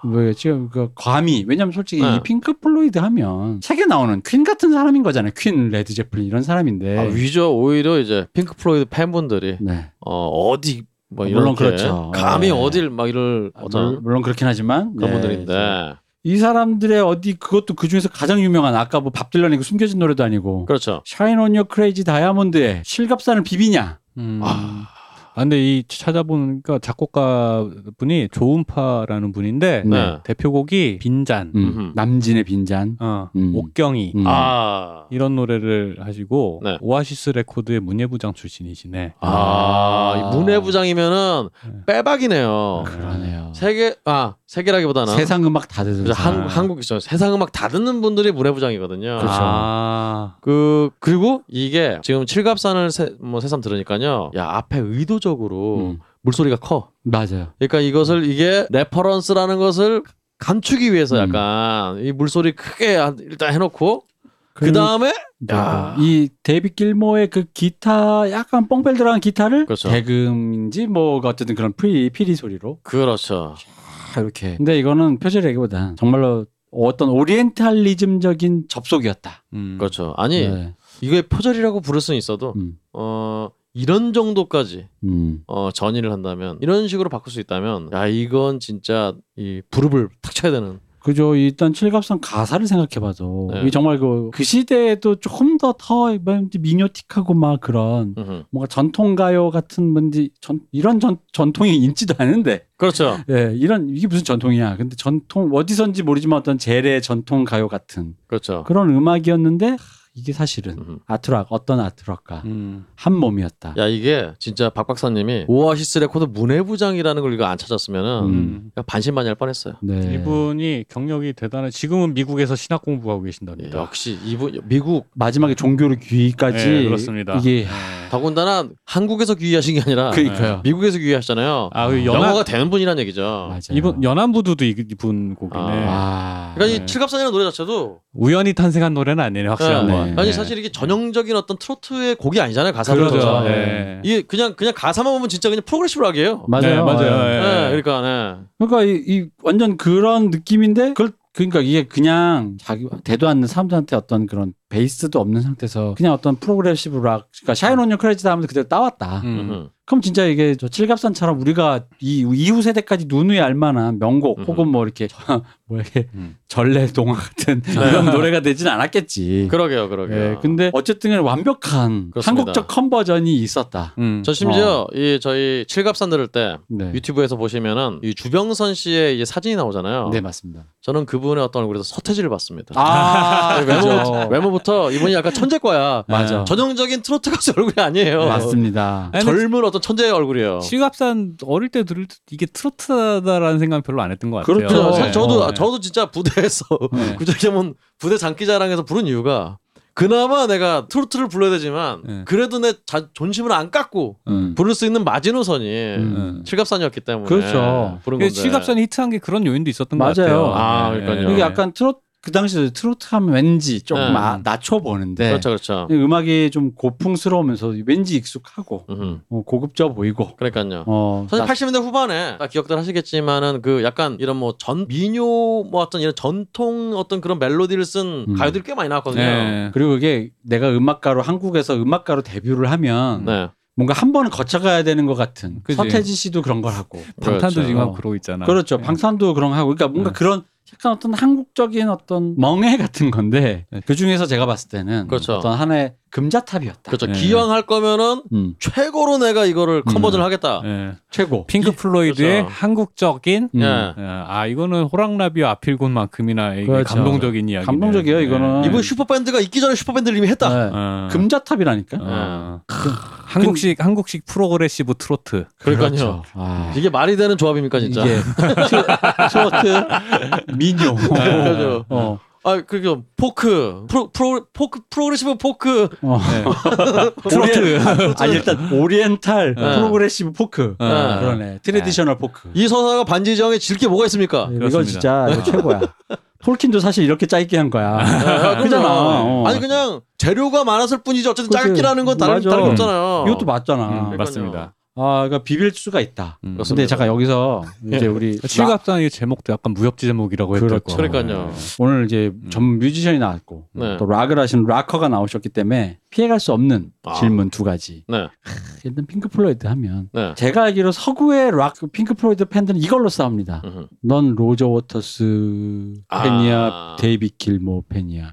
왜 지금 그 감히 왜냐면 솔직히 네. 이 핑크 플로이드 하면 책에 나오는 퀸 같은 사람인 거잖아요. 퀸, 레드 제플린 이런 사람인데. 아, 위죠 오히려 이제 핑크 플로이드 팬분들이 네. 어 어디 뭐 아, 이런 물론 게 그렇죠. 감히 네. 어딜 막 이럴 아, 어떤 물- 물론 그렇긴 하지만 그런 네, 분들인데 이 사람들의 어디 그것도 그 중에서 가장 유명한 아까 뭐 밥 딜런이고 숨겨진 노래도 아니고 그렇죠. Shine On You Crazy Diamond에 칠갑산을 비비냐? 음. 아. 아, 근데 이 찾아보니까 작곡가 분이 조은파라는 분인데 네. 대표곡이 빈잔, 음. 남진의 빈잔. 어, 음. 옥경이 음. 아. 이런 노래를 하시고 네. 오아시스 레코드의 문예부장 출신이시네. 아, 이 문예부장이면은 네. 빼박이네요. 그러네요. 세계 아 세계라기보다는 세상 음악 다 듣는 한, 사람. 한국 있죠. 세상 음악 다 듣는 분들이 문예부장이거든요. 그렇죠. 아, 그 그리고 이게 지금 칠갑산을 새, 뭐 새삼 들으니까요. 야 앞에 의도 적으로 음, 물소리가 커. 맞아요. 그러니까 이것을 이게 reference라는 것을 감추기 위해서 음. 약간 이 물소리 크게 한- 일단 해놓고 그 다음에 야. 이 데이비 길모의 그 기타 약간 뽕삘 들어간 기타를 그렇죠. 대금인지 뭐 어쨌든 그런 피리 피리 소리로 그렇죠. 아, 이렇게. 근데 이거는 표절이기보다 정말로 어떤 오리엔탈리즘적인 접속이었다. 음. 그렇죠. 아니 네. 이게 표절이라고 부를 수는 있어도 음, 어 이런 정도까지 음. 어 전이를 한다면 이런 식으로 바꿀 수 있다면 야 이건 진짜 이 부릅을 탁 쳐야 되는 그죠. 일단 칠갑산 가사를 생각해봐도 네. 이 정말 그, 그 시대에도 조금 더더 미녀틱하고 막 그런 음흠. 뭔가 전통 가요 같은 뭔지 전 이런 전 전통이 있지도 않은데 그렇죠. 예 이런 이게 무슨 전통이야 근데 전통 어디선지 모르지만 어떤 재래 전통 가요 같은 그렇죠. 그런 음악이었는데 하, 이게 사실은 음흠. 아트락 어떤 아트락과 음. 한 몸이었다 야 이게 진짜 박 박사님이 오아시스 레코드 문예부장이라는 걸 이거 안 찾았으면은 음. 반신반의할 뻔했어요. 네 이분이 경력이 대단해. 지금은 미국에서 신학 공부하고 예, 계신답니다. 역시 이분 미국 마지막에 종교 귀의까지 네, 그렇습니다. 이게 네. 더군다나 한국에서 귀의하신 게 아니라 그러니까요. 미국에서 귀의하셨잖아요. 아, 그 연안 영어가 되는 분이란 얘기죠. 맞아요. 이분 연안부두도 이- 이분 곡이네. 아. 그러니까 네. 이 칠갑산이라는 노래 자체도 우연히 탄생한 노래는 아니네 확실한 네. 건. 아니 네. 사실 이게 전형적인 어떤 트로트의 곡이 아니잖아요 가사도 그렇죠. 네. 네. 이게 그냥 그냥 가사만 보면 진짜 그냥 progressive rock이에요. 맞아요. 네, 맞아요. 예. 네, 네. 그러니까 네. 그러니까 이, 이 완전 그런 느낌인데 그걸 그러니까 이게 그냥 자기 대도 않는 사람들한테 어떤 그런 base도 없는 상태에서 그냥 어떤 progressive rock 그러니까 Shine On You Crazy 하면서 그대로 따왔다. 음. 음. 그럼 진짜 이게 저 칠갑산처럼 우리가 이 이후 세대까지 누누이 알만한 명곡 음. 혹은 뭐 이렇게 <laughs> 뭐 이렇게 음. 전래 동화 같은 이런 노래가 되진 않았겠지. 그러게요, 그러게요. 예, 근데 어쨌든 완벽한 그렇습니다. 한국적 conversion이 있었다. 음. 저 심지어 이 저희 칠갑산 들을 때 어. 네. 유튜브에서 보시면은 이 주병선 씨의 이제 사진이 나오잖아요. 네 맞습니다. 저는 그분의 어떤 얼굴에서 서태지를 봤습니다. 아 <laughs> 외모, 외모부터 이분이 약간 천재과야. 맞아. 전형적인 트로트 가수 얼굴이 아니에요. 맞습니다. 젊은 어떤 천재의 얼굴이에요. 실갑산 어릴 때 들을 때 이게 트로트다라는 생각 별로 안 했던 것 같아요. 그렇죠. 네. 저도 네. 저도 진짜 부대 에서 네. <laughs> 구절제문 부대 장기자랑에서 부른 이유가 그나마 내가 트로트를 불러야 되지만 네. 그래도 내 자, 존심을 안 깎고 음. 부를 수 있는 마지노선이 음. 칠갑산이었기 때문에 그렇죠. 부른 그 건데. 실갑산이 히트한 게 그런 요인도 있었던 것 맞아요. 같아요. 아, 네. 그러니까요. 이게 약간 트로트 그 당시에 트로트 하면 왠지 조금 네. 아, 낮춰 보는데 그렇죠, 그렇죠. 음악이 좀 고풍스러우면서 왠지 익숙하고 음, 어, 고급져 보이고 그러니까요. 어, 사실 나- 80년대 후반에 다 기억들 하시겠지만은 그 약간 이런 뭐 전 민요 뭐 어떤 이런 전통 어떤 그런 멜로디를 쓴 음. 가요들이 꽤 많이 나왔거든요. 네. 그리고 이게 내가 음악가로 한국에서 음악가로 데뷔를 하면 네. 뭔가 한 번은 거쳐가야 되는 것 같은 그지. 서태지 씨도 그런 걸 하고 방탄도 그렇죠. 지금 하고 그러고 있잖아. 그렇죠 네. 방탄도 그런 거 하고 그러니까 뭔가 네. 그런 약간 어떤 한국적인 어떤 멍에 같은 건데 네. 그 중에서 제가 봤을 때는 그렇죠. 어떤 하나의 금자탑이었다 그렇죠. 네. 기왕 할 거면은 음, 최고로 내가 이거를 conversion을 하겠다. 네. 최고 핑크 플로이드의 그렇죠. 한국적인 음. 예. 예, 아 이거는 호랑나비와 아필곤만큼이나 이게 그렇죠. 감동적인 이야기. 감동적이에요, 이거는. 이분 슈퍼밴드가 있기 전에 슈퍼밴드를 이미 했다. 네. 어. 금자탑이라니까 어. 한국식 한국식 progressive 트로트. 그러니까요. 그렇죠. 아. 이게 말이 되는 조합입니까 진짜? 이게 <laughs> 트로- 트로트 민요 그렇죠. 어, 아 그리고 folk pro- pro- folk progressive folk 어. 네. <laughs> orien-, 아니 일단 오리엔탈 네. progressive folk 어. 네. 그러네 traditional folk 이 서사가 반지의 제왕에 질 게 뭐가 있습니까? 이거 그렇습니다. 진짜 이거 <laughs> 최고야 톨킨도 사실 이렇게 짧게 한 거야 아, 그잖아. 어. 아니 그냥 재료가 많았을 뿐이지 어쨌든 그치. 짧기라는 건 다른 맞아. 다른 게 없잖아요. 이것도 맞잖아 음, 맞습니다. 아 그러니까 비빌 수가 있다 음. 근데 잠깐 여기서 이제 우리 칠갑산의 제목도 약간 무협지 제목이라고 했을 그렇죠. 거. 그러니까요. 오늘 이제 전 뮤지션이 나왔고 네. 또 rock을 하시는 rocker가 나오셨기 때문에 피해갈 수 없는 아. 질문 두 가지. 네. 일단 핑크 플로이드 하면 네. 제가 알기로 서구의 rock 핑크 플로이드 팬들은 이걸로 싸웁니다. 음흠. 넌 로저 워터스 팬이야, 아. 데이비 길모 팬이야.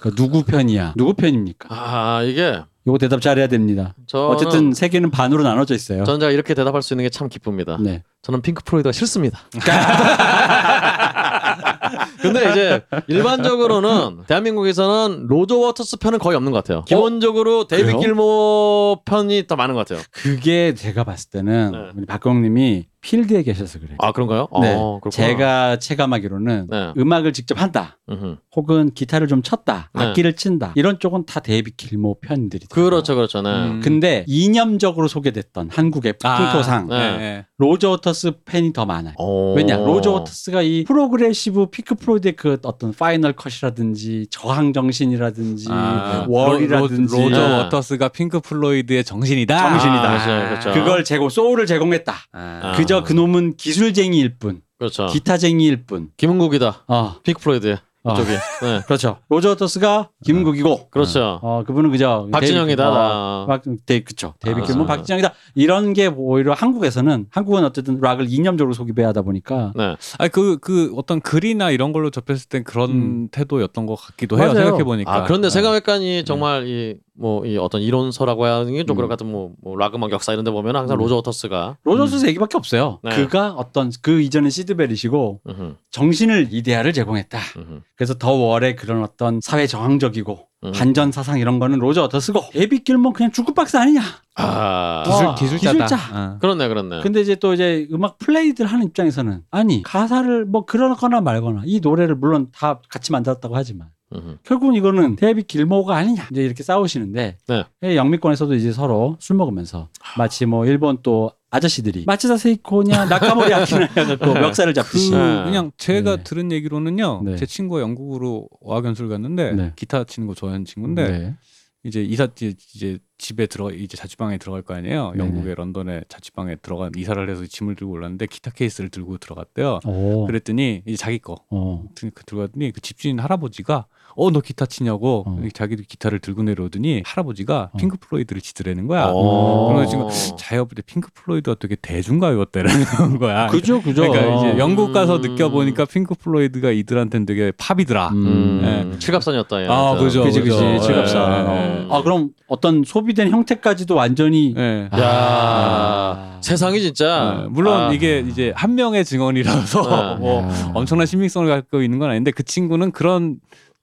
그러니까 누구 편이야? 누구 편입니까? 아 이게 이거 대답 잘해야 됩니다. 저는 어쨌든 세계는 반으로 나눠져 있어요. 저는 제가 이렇게 대답할 수 있는 게 참 기쁩니다. 네. 저는 핑크 플로이드가 싫습니다. <laughs> <laughs> 근데 이제 일반적으로는 대한민국에서는 로저 워터스 편은 거의 없는 것 같아요. 기본적으로 데이비 그래요? 길모 편이 더 많은 것 같아요. 그게 제가 봤을 때는 네. 우리 박경님이 필드에 계셔서 그래요. 아 그런가요? 네. 어, 그렇구나. 제가 체감하기로는 네. 음악을 직접 한다. 음흠. 혹은 기타를 좀 쳤다. 네. 악기를 친다. 이런 쪽은 다 데이비 길모 편들이. 그렇죠, 그렇죠. 네. 음. 근데 이념적으로 소개됐던 한국의 풍토상 네. 네. 로저 워터스 팬이 더 많아요. 오. 왜냐 로저 워터스가 이 프로그레시브 핑크 플로이드의 그 어떤 Final Cut이라든지 저항 정신이라든지 아, Wall이라든지 로, 저 네. 워터스가 핑크 플로이드의 정신이다. 정신이다. 아, 그렇죠, 그렇죠. 그걸 제고 소울을 제공했다. 아. 그저 그놈은 기술쟁이일 뿐, 그렇죠. 기타쟁이일 뿐. 김은국이다. 어, 핑크 플로이드의 어. 이쪽이. 네. <laughs> 그렇죠. 로저 워터스가 김국이고, 그렇죠. 어, 그분은 그저 박진영이다. 데이비- 어, 박, 데, 그쵸. 데이비 아. 길문 박진영이다. 이런 게 오히려 한국에서는 한국은 어쨌든 락을 이념적으로 소개해야 하다 보니까 네. 아니 그, 그 어떤 글이나 이런 걸로 접했을 땐 그런 음. 태도였던 것 같기도 해요. 맞아요. 생각해 보니까. 아 그런데 생각해보니 정말 이 뭐 이 어떤 이론서라고 하는 게좀 음. 그런 같은 뭐, 뭐 락음악 역사 이런 데 보면 항상 음. 로저 워터스가 로저 워터스 얘기밖에 없어요. 네. 그가 어떤 그 이전에 시드 배릿이고 음흠, 정신을 이데아를 제공했다. 음흠. 그래서 The Wall의 그런 어떤 사회 저항적이고 음. 반전 사상 이런 거는 로저 워터스고 데이비 길모는 그냥 주크박스 아니냐. 아 기술 와, 기술자다. 기술자. 어. 그렇네 그렇네. 근데 이제 또 이제 음악 플레이들 하는 입장에서는 아니 가사를 뭐 그러거나 말거나 이 노래를 물론 다 같이 만들었다고 하지만 음흠. 결국은 이거는 데이비 길모가 아니냐 이제 이렇게 싸우시는데 네. 예, 영미권에서도 이제 서로 술 먹으면서 마치 뭐 일본 또 아저씨들이 마츠다 세이코냐 나카모리 아키나 해갖고 <laughs> 멱살을 그 잡듯이 네. 그냥 제가 네. 들은 얘기로는요. 네. 제 친구가 영국으로 어학연수를 갔는데 네. 기타 치는 거 좋아하는 친구인데 네. 이제 이사 이제, 이제 집에 들어 이제 자취방에 들어갈 거 아니에요. 영국의 런던에 자취방에 들어간 이사를 해서 짐을 들고 올랐는데 기타 케이스를 들고 들어갔대요. 오, 그랬더니 이제 자기 거 어. 그 들어갔더니 그 집주인 할아버지가 어 너 기타 치냐고 어. 자기도 기타를 들고 내려오더니 할아버지가 어. 핑크 플로이드를 치더라는 거야. 어. 그래서 지금 자기가 볼때 핑크 플로이드가 되게 대중가요였다라는 <laughs> 거야. 그죠 그죠. 그러니까 이제 영국 가서 음. 느껴보니까 핑크 플로이드가 이들한테는 되게 팝이더라. 음. 음, 칠갑산이었다. 얘. 아, 그죠. 그지 그지 그죠. 칠갑산. 예, 어. 예. 아 그럼 어떤 소비된 형태까지도 완전히 예. 야, 아. 세상이 진짜. 예, 물론 아. 이게 이제 한 명의 증언이라서 네. 뭐 야. 엄청난 신빙성을 갖고 있는 건 아닌데 그 친구는 그런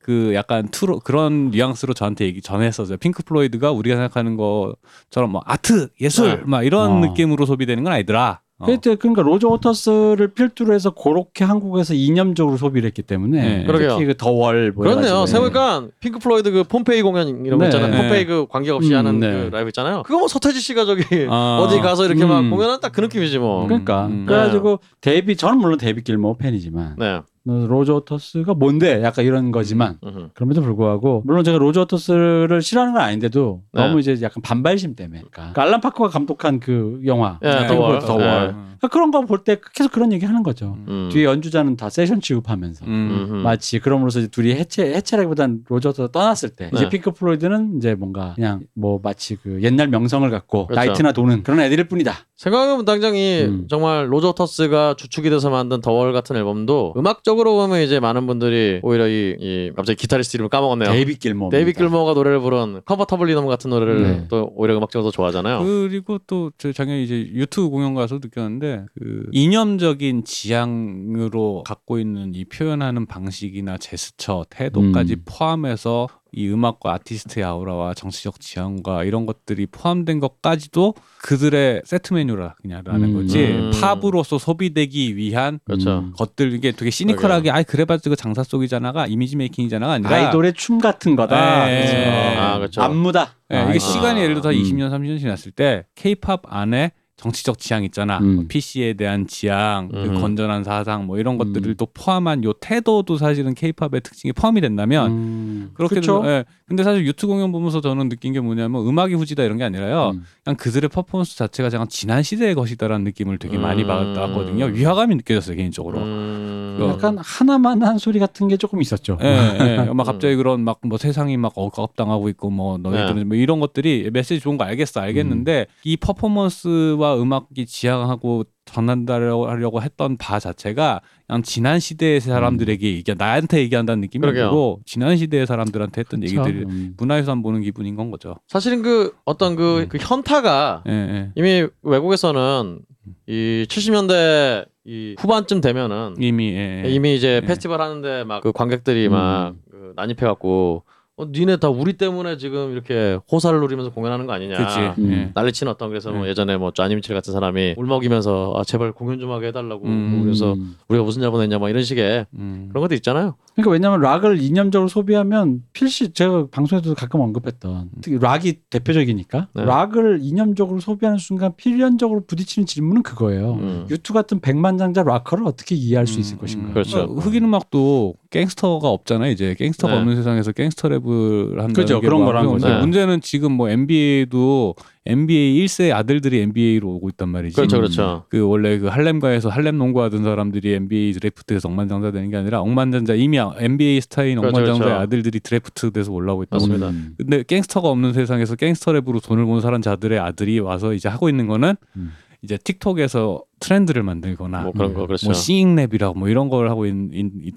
그 약간 투로 그런 뉘앙스로 저한테 얘기 전했었어요. 핑크 플로이드가 우리가 생각하는 것처럼 뭐 아트 예술 네. 막 이런 어. 느낌으로 소비되는 건 아니더라. 어. 그때 그러니까 로저 워터스를 필두로 해서 그렇게 한국에서 이념적으로 소비를 했기 때문에 네. 그러게요. 특히 그 The Wall 뭐 그렇네요. 해가지고. 생각해보니까 핑크 플로이드 그 폼페이 공연 이런 거 네. 있잖아요. 네. 폼페이 그 관계없이 음, 하는 네. 그 라이브 있잖아요. 그거 뭐 서태지 씨가 저기 아. <laughs> 어디 가서 이렇게 막 음. 공연한 딱 그 느낌이지 뭐. 그러니까 음. 그래가지고 데이비 저는 물론 데이비 길모 팬이지만 네. 로저 워터스가 뭔데 약간 이런 거지만 음흠. 그럼에도 불구하고 물론 제가 로저 워터스를 싫어하는 건 아닌데도 네. 너무 이제 약간 반발심 때문에 그러니까 알란 파커가 감독한 그 영화 예, 네. The Wall. The 네. Wall. 그러니까 그런 거 볼 때 계속 그런 얘기 하는 거죠. 음. 뒤에 연주자는 다 세션 취급하면서 음. 마치 그럼으로써 이제 둘이 해체 해체라기보단 로저가 떠났을 때 네. 이제 핑크 플로이드는 이제 뭔가 그냥 뭐 마치 그 옛날 명성을 갖고 그렇죠. 나이트나 도는 그런 애들일 뿐이다. 생각해보면 당장이 음. 정말 로저 워터스가 주축이 돼서 만든 The Wall 같은 앨범도 음악적으로 보면 이제 많은 분들이 오히려 이, 이 갑자기 기타리스트 이름을 까먹었네요. 데이비 길모. 데이비 길모가 노래를 부른 Comfortably Numb 같은 노래를 네. 또 오히려 음악적으로 더 좋아하잖아요. 그리고 또저 작년에 이제 유튜브 공연 가서 느꼈는데 그 이념적인 지향으로 갖고 있는 이 표현하는 방식이나 제스처 태도까지 음. 포함해서 이 음악과 아티스트의 아우라와 정치적 지향과 이런 것들이 포함된 것까지도 그들의 세트 메뉴라 그냥라는 음. 거지 음. 팝으로서 소비되기 위한 그렇죠. 것들 이게 되게 시니컬하게 아이 그래봤자 그 장사 속이잖아가 이미지 메이킹이잖아가 아니라 아이돌의 춤 같은 거다. 네. 그죠? 아, 그렇죠. 안무다. 예, 아, 이게 이거. 시간이 예를 들어서 음. 20년, 30년 지났을 때 케이팝 안에 정치적 지향 있잖아. 음. 뭐 PC에 대한 지향, 그 음. 건전한 사상 뭐 이런 음. 것들을 또 포함한 요 태도도 사실은 케이팝의 특징이 포함이 된다면 음, 그렇게 그쵸? 예. 근데 사실 유튜브 공연 보면서 저는 느낀 게 뭐냐면 음악이 후지다 이런 게 아니라요. 음. 그냥 그들의 퍼포먼스 자체가 약간 지난 시대의 것이다라는 느낌을 되게 많이 음. 받았거든요. 위화감이 느껴졌어요 개인적으로. 음. 어. 약간 하나만 한 소리 같은 게 조금 있었죠. 예, 예. <laughs> 막 음. 갑자기 그런 막 뭐 세상이 막 억압당하고 있고 뭐 너희들은 네. 뭐 이런 것들이 메시지 좋은 거 알겠어 알겠는데 이 퍼포먼스와 음악이 지향하고 전한다려고 했던 바 자체가 그냥 지난 시대의 사람들에게 얘기 나한테 얘기한다는 느낌이. 아니고 지난 시대의 사람들한테 했던 그쵸? 얘기들이 음. 문화유산 보는 기분인 건 거죠. 사실은 그 어떤 그, 음. 그 현타가 예, 예. 이미 외국에서는 이 70년대 이 후반쯤 되면은 이미 예, 예. 이미 이제 예. 페스티벌 하는데 막 그 관객들이 막 음. 그 난입해갖고 어, 니네 다 우리 때문에 지금 이렇게 호사를 누리면서 공연하는 거 아니냐. 그치. 음. 예. 난리치는 어떤 그래서 뭐 네. 예전에 뭐 짜니 미칠 같은 사람이 울먹이면서 아 제발 공연 좀 하게 해달라고 음. 뭐 그래서 음. 우리가 무슨 잘못했냐 뭐 이런 식의 음. 그런 것도 있잖아요. 그러니까 왜냐하면 락을 이념적으로 소비하면 필시 제가 방송에도 가끔 언급했던 특히 락이 대표적이니까 네. 락을 이념적으로 소비하는 순간 필연적으로 부딪히는 질문은 그거예요. 음. 유투 같은 백만장자 락커를 어떻게 이해할 수 음, 있을 것인가? 음. 그렇죠. 어, 흑인 음악도 갱스터가 없잖아요. 이제 갱스터가 네. 없는 세상에서 갱스터 랩을 한다는 그죠, 게 그런 뭐 거란 아무튼 거죠. 네. 문제는 지금 뭐 NBA도 NBA 1세 아들들이 NBA로 오고 있단 말이지. 그렇죠, 그렇죠. 그 원래 그 할렘가에서 할렘 농구하던 사람들이 NBA 드래프트에서 억만장자 되는 게 아니라 억만장자 이미 NBA 스타인 그렇죠, 억만장자의 그렇죠. 아들들이 드래프트 돼서 올라오고 있다고. 맞습니다. 음. 근데 갱스터가 없는 세상에서 갱스터 랩으로 돈을 버는 사람 자들의 아들이 와서 이제 하고 있는 거는 음. 이제 틱톡에서 트렌드를 만들거나 뭐 그런 거 그렇죠. 뭐 singing 랩이라고 뭐 이런 걸 하고 있,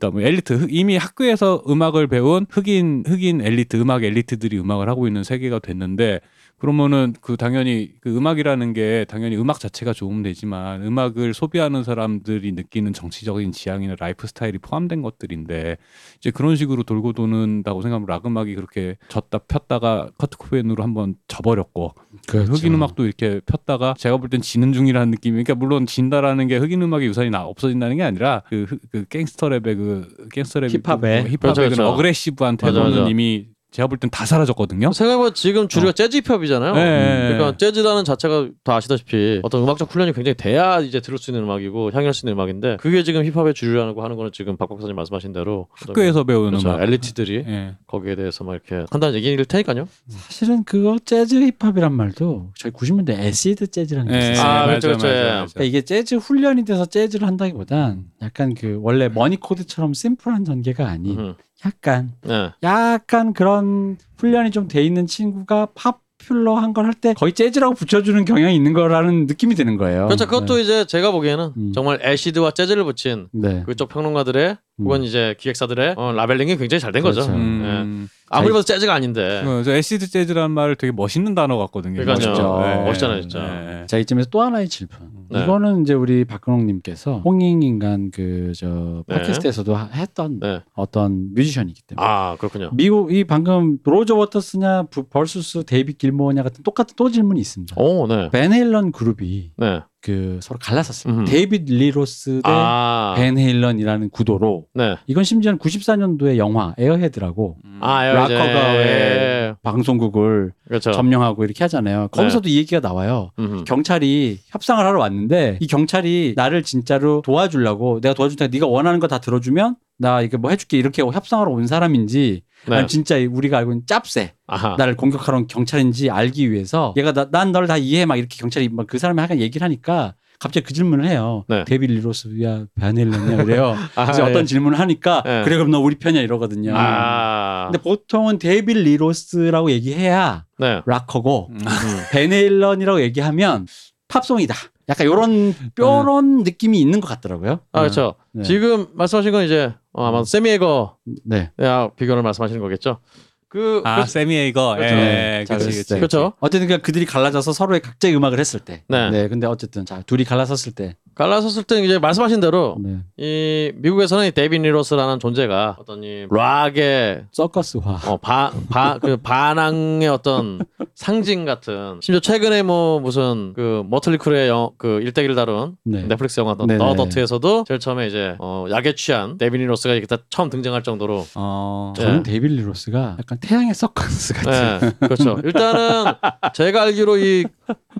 다뭐 엘리트 흑- 이미 학교에서 음악을 배운 흑인 흑인 엘리트 음악 엘리트들이 음악을 하고 있는 세계가 됐는데 그러면은 그 당연히 그 음악이라는 게 당연히 음악 자체가 좋으면 되지만 음악을 소비하는 사람들이 느끼는 정치적인 지향이나 라이프 스타일이 포함된 것들인데 이제 그런 식으로 돌고 도는다고 생각하면 락 음악이 그렇게 졌다 폈다가 커트 코베인으로 한번 져버렸고 그렇죠. 흑인 음악도 이렇게 폈다가 제가 볼 땐 지는 중이라는 느낌이 그러니까 물론 진다라는 게 흑인 음악의 유산이 나, 없어진다는 게 아니라 그, 흑- 그 갱스터 랩의 그 갱스터 랩 힙합의. 그 힙합의 그렇죠. aggressive한 태도는. 이미 제가 볼 땐 다 사라졌거든요. 생각해보면 지금 주류가 재즈 힙합이잖아요. 네. 그러니까 재즈라는 자체가 다 아시다시피 어떤 음악적 훈련이 굉장히 돼야 이제 들을 수 있는 음악이고 향유할 수 있는 음악인데 그게 지금 힙합의 주류라고 하는 거는 지금 박 박사님 말씀하신 대로 학교에서 배우는 그렇죠. 음악. 엘리트들이 예. 거기에 대해서 막 이렇게 한다는 얘기일 테니까요. 사실은 그거 재즈 힙합이란 말도 저희 90년대 acid 재즈라는 게 예, 있었어요. 아, 맞아, 그렇죠, 그렇죠. 맞아, 예. 맞아. 그러니까 이게 재즈 훈련이 돼서 재즈를 한다기보단 약간 그 원래 머니 코드처럼 심플한 전개가 아닌 음. 약간 네. 약간 그런 훈련이 좀 돼 있는 친구가 popular한 걸 할 때 거의 재즈라고 붙여주는 경향이 있는 거라는 느낌이 드는 거예요. 그렇죠. 그것도 이제 제가 보기에는 음. 정말 acid와 재즈를 붙인 네. 그쪽 평론가들의 혹은 이제 기획사들의 어, labeling이 굉장히 잘 된 거죠. 그렇죠. 음. 아무리 봐도 재즈가 아닌데. 어, 저 acid 재즈라는 말을 되게 멋있는 단어 같거든요. 그러니까요. 멋있죠. 예, 멋있잖아요, 예, 진짜. 예. 자 이쯤에서 또 하나의 질문. 네. 이거는 이제 우리 박근홍님께서 홍익인간 그저 네. 팟캐스트에서도 하- 했던 네. 어떤 뮤지션이기 때문에 아 그렇군요. 미국 이 방금 로저 워터스냐 부- versus 데이비드 길모어냐 같은 똑같은 또 질문이 있습니다. 오, 네. 밴 헤일런 그룹이 네. 그 서로 갈라섰습니다. 음. 데이비드 리 로스 대 아. 밴 헤일런이라는 구도로 네. 이건 심지어는 94년도의 영화 Airhead라고 음. 아, 락커가 왜 방송국을 그렇죠. 점령하고 이렇게 하잖아요. 거기서도 이 얘기가 나와요. 음. 경찰이 협상을 하러 왔는데 이 경찰이 나를 진짜로 도와주려고 내가 도와줄 테니까 네가 원하는 거 다 들어주면 나 이거 뭐 해줄게 이렇게 협상하러 온 사람인지 네. 진짜 우리가 알고 있는 짭새 아하. 나를 공격하러 온 경찰인지 알기 위해서 얘가 난 널 다 이해해 막 이렇게 경찰이 막 그 사람이 하간 얘기를 하니까 갑자기 그 질문을 해요. 네. 데이비드 리 로스야 밴 헤일런이냐 그래요. <laughs> 아하, 그래서 어떤 예. 질문을 하니까 예. 그래 그럼 너 우리 편이야 이러거든요. 아. 근데 보통은 데이비드 리 로스라고 얘기해야 네. 락커고 음. <laughs> 밴 헤일런이라고 얘기하면 팝송이다. 약간 요런 요런 느낌이 있는 것 같더라고요. 아 그렇죠. 네. 지금 말씀하신 건 이제 어, 아마 새미 헤이거 네. 비교를 말씀하시는 거겠죠. 그, 아, 그 새미 헤이거. 그렇죠. 예, 네, 됐을 그치. 때. 그렇죠. 어쨌든 그냥 그들이 갈라져서 서로의 각자의 음악을 했을 때. 네. 근데 어쨌든 자 둘이 갈라섰을 때. 갈라섰을 때 이제 말씀하신 대로 네. 이 미국에서는 이 데이비드 리 로스라는 존재가 어떤 이 락의 서커스화. 어, 바, 바, 그 반항의 어떤 상징 같은 심지어 최근에 뭐 무슨 그 머틀리 크루의 영, 그 일대기를 다룬 네. 넷플릭스 영화 네네. The Dirt에서도 제일 처음에 이제 어, 약에 취한 데이비드 리 로스가 이렇게 딱 처음 등장할 정도로 어. 네. 저는 데이비드 리 로스가 약간 태양의 서커스 같은. 네, 그렇죠. 일단은 제가 알기로 이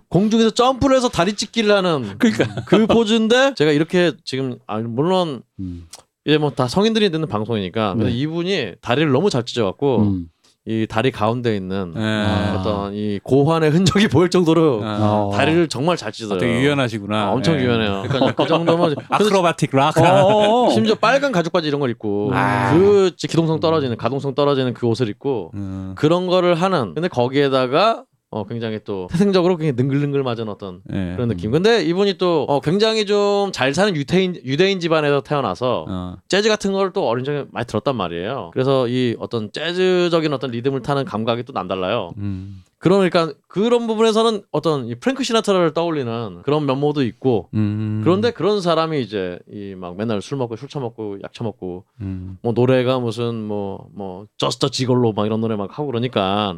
공중에서 점프를 해서 다리 찢기를 하는 그러니까. 그 포즈인데 제가 이렇게 지금 아, 물론 음. 이제 뭐 다 성인들이 듣는 방송이니까 근데 네. 이분이 다리를 너무 잘 찢어갖고 음. 이 다리 가운데 있는 예. 아. 어떤 이 고환의 흔적이 <laughs> 보일 정도로 어. 어. 다리를 정말 잘 찢어요. 되게 유연하시구나. 아, 엄청 예. 유연해요. 그러니까 그 정도면 근데 <laughs> acrobatic 락. 어. 심지어 빨간 가죽 바지 이런 걸 입고 아. 그 기동성 떨어지는 가동성 떨어지는 그 옷을 입고 음. 그런 거를 하는 근데 거기에다가 어 굉장히 또 태생적으로 굉장히 능글능글 맞은 어떤 예. 그런 느낌. 근데 이분이 또 어, 굉장히 좀 잘 사는 유태인 유대인 집안에서 태어나서 어. 재즈 같은 걸 또 어린 적에 많이 들었단 말이에요. 그래서 이 어떤 재즈적인 어떤 리듬을 타는 감각이 또 남달라요. 음. 그러니까 그런 부분에서는 어떤 이 프랭크 시나트라를 떠올리는 그런 면모도 있고 음. 그런데 그런 사람이 이제 이 막 맨날 술 먹고 술 처먹고 약 처먹고 음. 뭐 노래가 무슨 뭐뭐 저스터 지걸로 막 이런 노래 막 하고 그러니까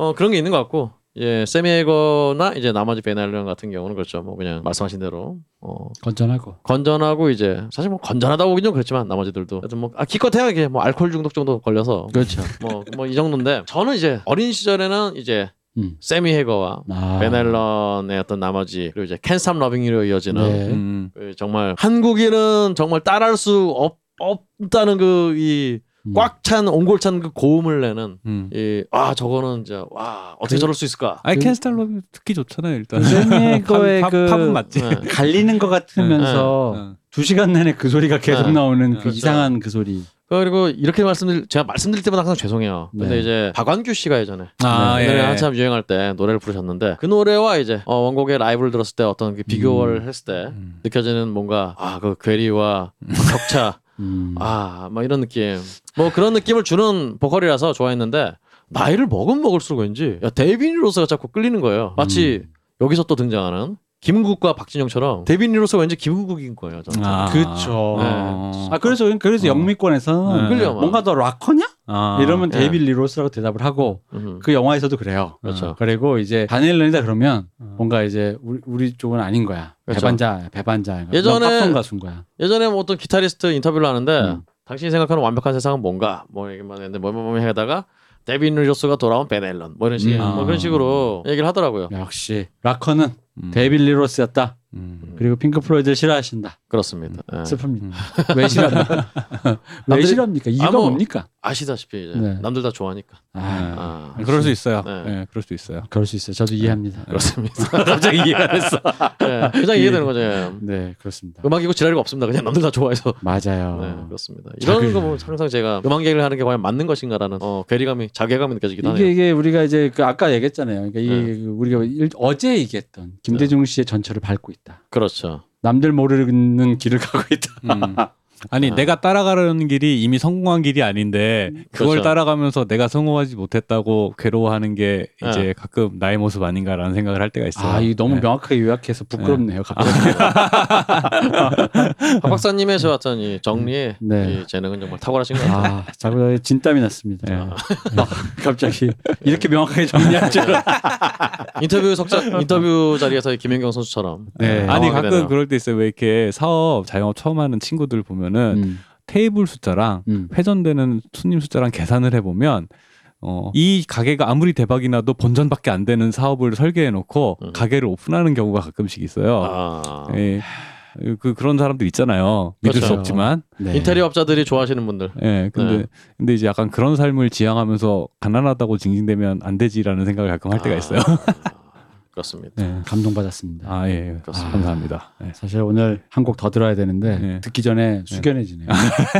어 그런 게 있는 것 같고 예 세미에거나 이제 나머지 베날런 같은 경우는 그렇죠 뭐 그냥 말씀하신 대로 어 건전하고. 건전하고 이제 사실 뭐 건전하다고 보긴 좀 그렇지만 나머지들도 하여튼 뭐 아 기껏해야 이게 뭐 알코올 중독 정도 걸려서 그렇죠. <laughs> 뭐 뭐 이 정도인데 저는 이제 어린 시절에는 이제 음. 새미 헤이거와 아. 밴 헤일런의 어떤 나머지 그리고 이제 캔삼 러빙으로 이어지는 네. 음. 그 정말 한국인은 정말 따라할 수 없, 없다는 그이 음. 꽉 찬 옹골찬 그 고음을 내는 음. 이 아 저거는 진짜 와 어떻게 그- 저럴 수 있을까? 그- 캔스탈로 듣기 좋잖아요 일단. <laughs> 팝- 그 팝은 맞지. 네. <laughs> 갈리는 것 같으면서 어. 두 시간 내내 그 소리가 계속 네. 나오는 네. 그 그렇죠. 이상한 그 소리. 그리고 이렇게 말씀드릴 제가 말씀드릴 때마다 항상 죄송해요. 근데 네. 이제 박완규 씨가 예전에 아 네. 예. 한참 유행할 때 노래를 부르셨는데 그 노래와 이제 어, 원곡의 라이브를 들었을 때 어떤 그 비교를 했을 때 음. 느껴지는 뭔가 아그 괴리와 격차 <laughs> 음. 아 막 이런 느낌 뭐 그런 느낌을 주는 보컬이라서 좋아했는데 나이를 먹으면 먹을수록 왠지 야 데이비드 리 로스가 자꾸 끌리는 거예요 마치 음. 여기서 또 등장하는 김은국과 박진영처럼 데이비드 리 로스가 왠지 김은국인 거예요 저는 아. 그쵸. 어. 아 그래서 그래서 어. 영미권에서는 네. 뭔가 더 락커냐? 아, 이러면 예. 데이비드 리 로스라고 대답을 하고 음. 그 영화에서도 그래요. 그렇죠. 어, 그리고 이제 밴 헤일런이다 그러면 뭔가 이제 우리, 우리 쪽은 아닌 거야. 그렇죠. 배반자, 배반자. 예전에- 가수인 거야. 예전에 뭐 어떤 기타리스트 인터뷰를 하는데 음. 당신이 생각하는 완벽한 세상은 뭔가 뭐 얘기만 했는데 뭐뭐뭐 하다가 데이비드 리 로스가 돌아온 밴 헤일런 뭐 이런 식 음. 뭐 그런 식으로 얘기를 하더라고요. 역시 락커는 음. 데이비드 리 로스였다. 음. 그리고 핑크 플로이드를 싫어하신다. 그렇습니다. 예. 슬픕니다. 음. <laughs> 왜 싫어합니까? 왜 싫어합니까? 이유가 아, 뭐- 뭡니까? 아시다시피 이제 네. 남들 다 좋아하니까. 아, 아, 그럴 수 있어요. 네. 네. 그럴 수 있어요. 그럴 수 있어요. 저도 이해합니다. 그렇습니다. <laughs> 갑자기 이해가 됐어. 예, 그냥 이해되는 거죠. 예. 네, 그렇습니다. 음악이고 지랄이고 없습니다. 그냥 남들 다 좋아해서. 맞아요. 네, 그렇습니다. 이런 자기- 거뭐 항상 제가 음악 얘기를 하는 게 과연 맞는 것인가라는 어, 괴리감이 자괴감이 느껴지긴 하네요. 이게 이게 우리가 이제 그 아까 얘기했잖아요. 그러니까 이게 네. 그 우리가 일- 어제 얘기했던 김대중 씨의 전철을 밟고 있다. 그렇죠. 남들 모르는 길을 가고 있다. 음. 아니 아. 내가 따라가려는 길이 이미 성공한 길이 아닌데 그걸 그렇죠. 따라가면서 내가 성공하지 못했다고 괴로워하는 게 이제 네. 가끔 나의 모습 아닌가라는 생각을 할 때가 있어요. 아, 이 너무 네. 명확하게 요약해서 부끄럽네요. 갑자기. 박 박사님의 저 어떤 이 정리에 네. 이 재능은 정말 탁월하신 것 같아요. 아, 자꾸 진땀이 났습니다. 네. 아, <laughs> 갑자기 이렇게 명확하게 정리할 줄은. <laughs> 인터뷰 석자 인터뷰 자리에서 이 김연경 선수처럼 네. 아니 가끔 되네요. 그럴 때 있어요. 왜 이렇게 사업 자영업 처음 하는 친구들 보면 은 음, 테이블 숫자랑 음. 회전되는 손님 숫자랑 계산을 해보면 어, 이 가게가 아무리 대박이 나도 본전밖에 안 되는 사업을 설계해 놓고 음. 가게를 오픈하는 경우가 가끔씩 있어요. 아, 예. 그 그런 사람들 있잖아요. 믿을 수 그렇죠. 없지만. 네. 인테리어 업자들이 좋아하시는 분들. 예. 근데 네. 근데 이제 약간 그런 삶을 지향하면서 가난하다고 징징대면 안 되지라는 생각을 가끔 할 때가 있어요. 아, 그렇습니다. 네. 감동받았습니다. 아 예. 그렇습니다. 감사합니다. 예. 사실 오늘 한 곡 더 들어야 되는데 네. 듣기 전에 숙연해지네요.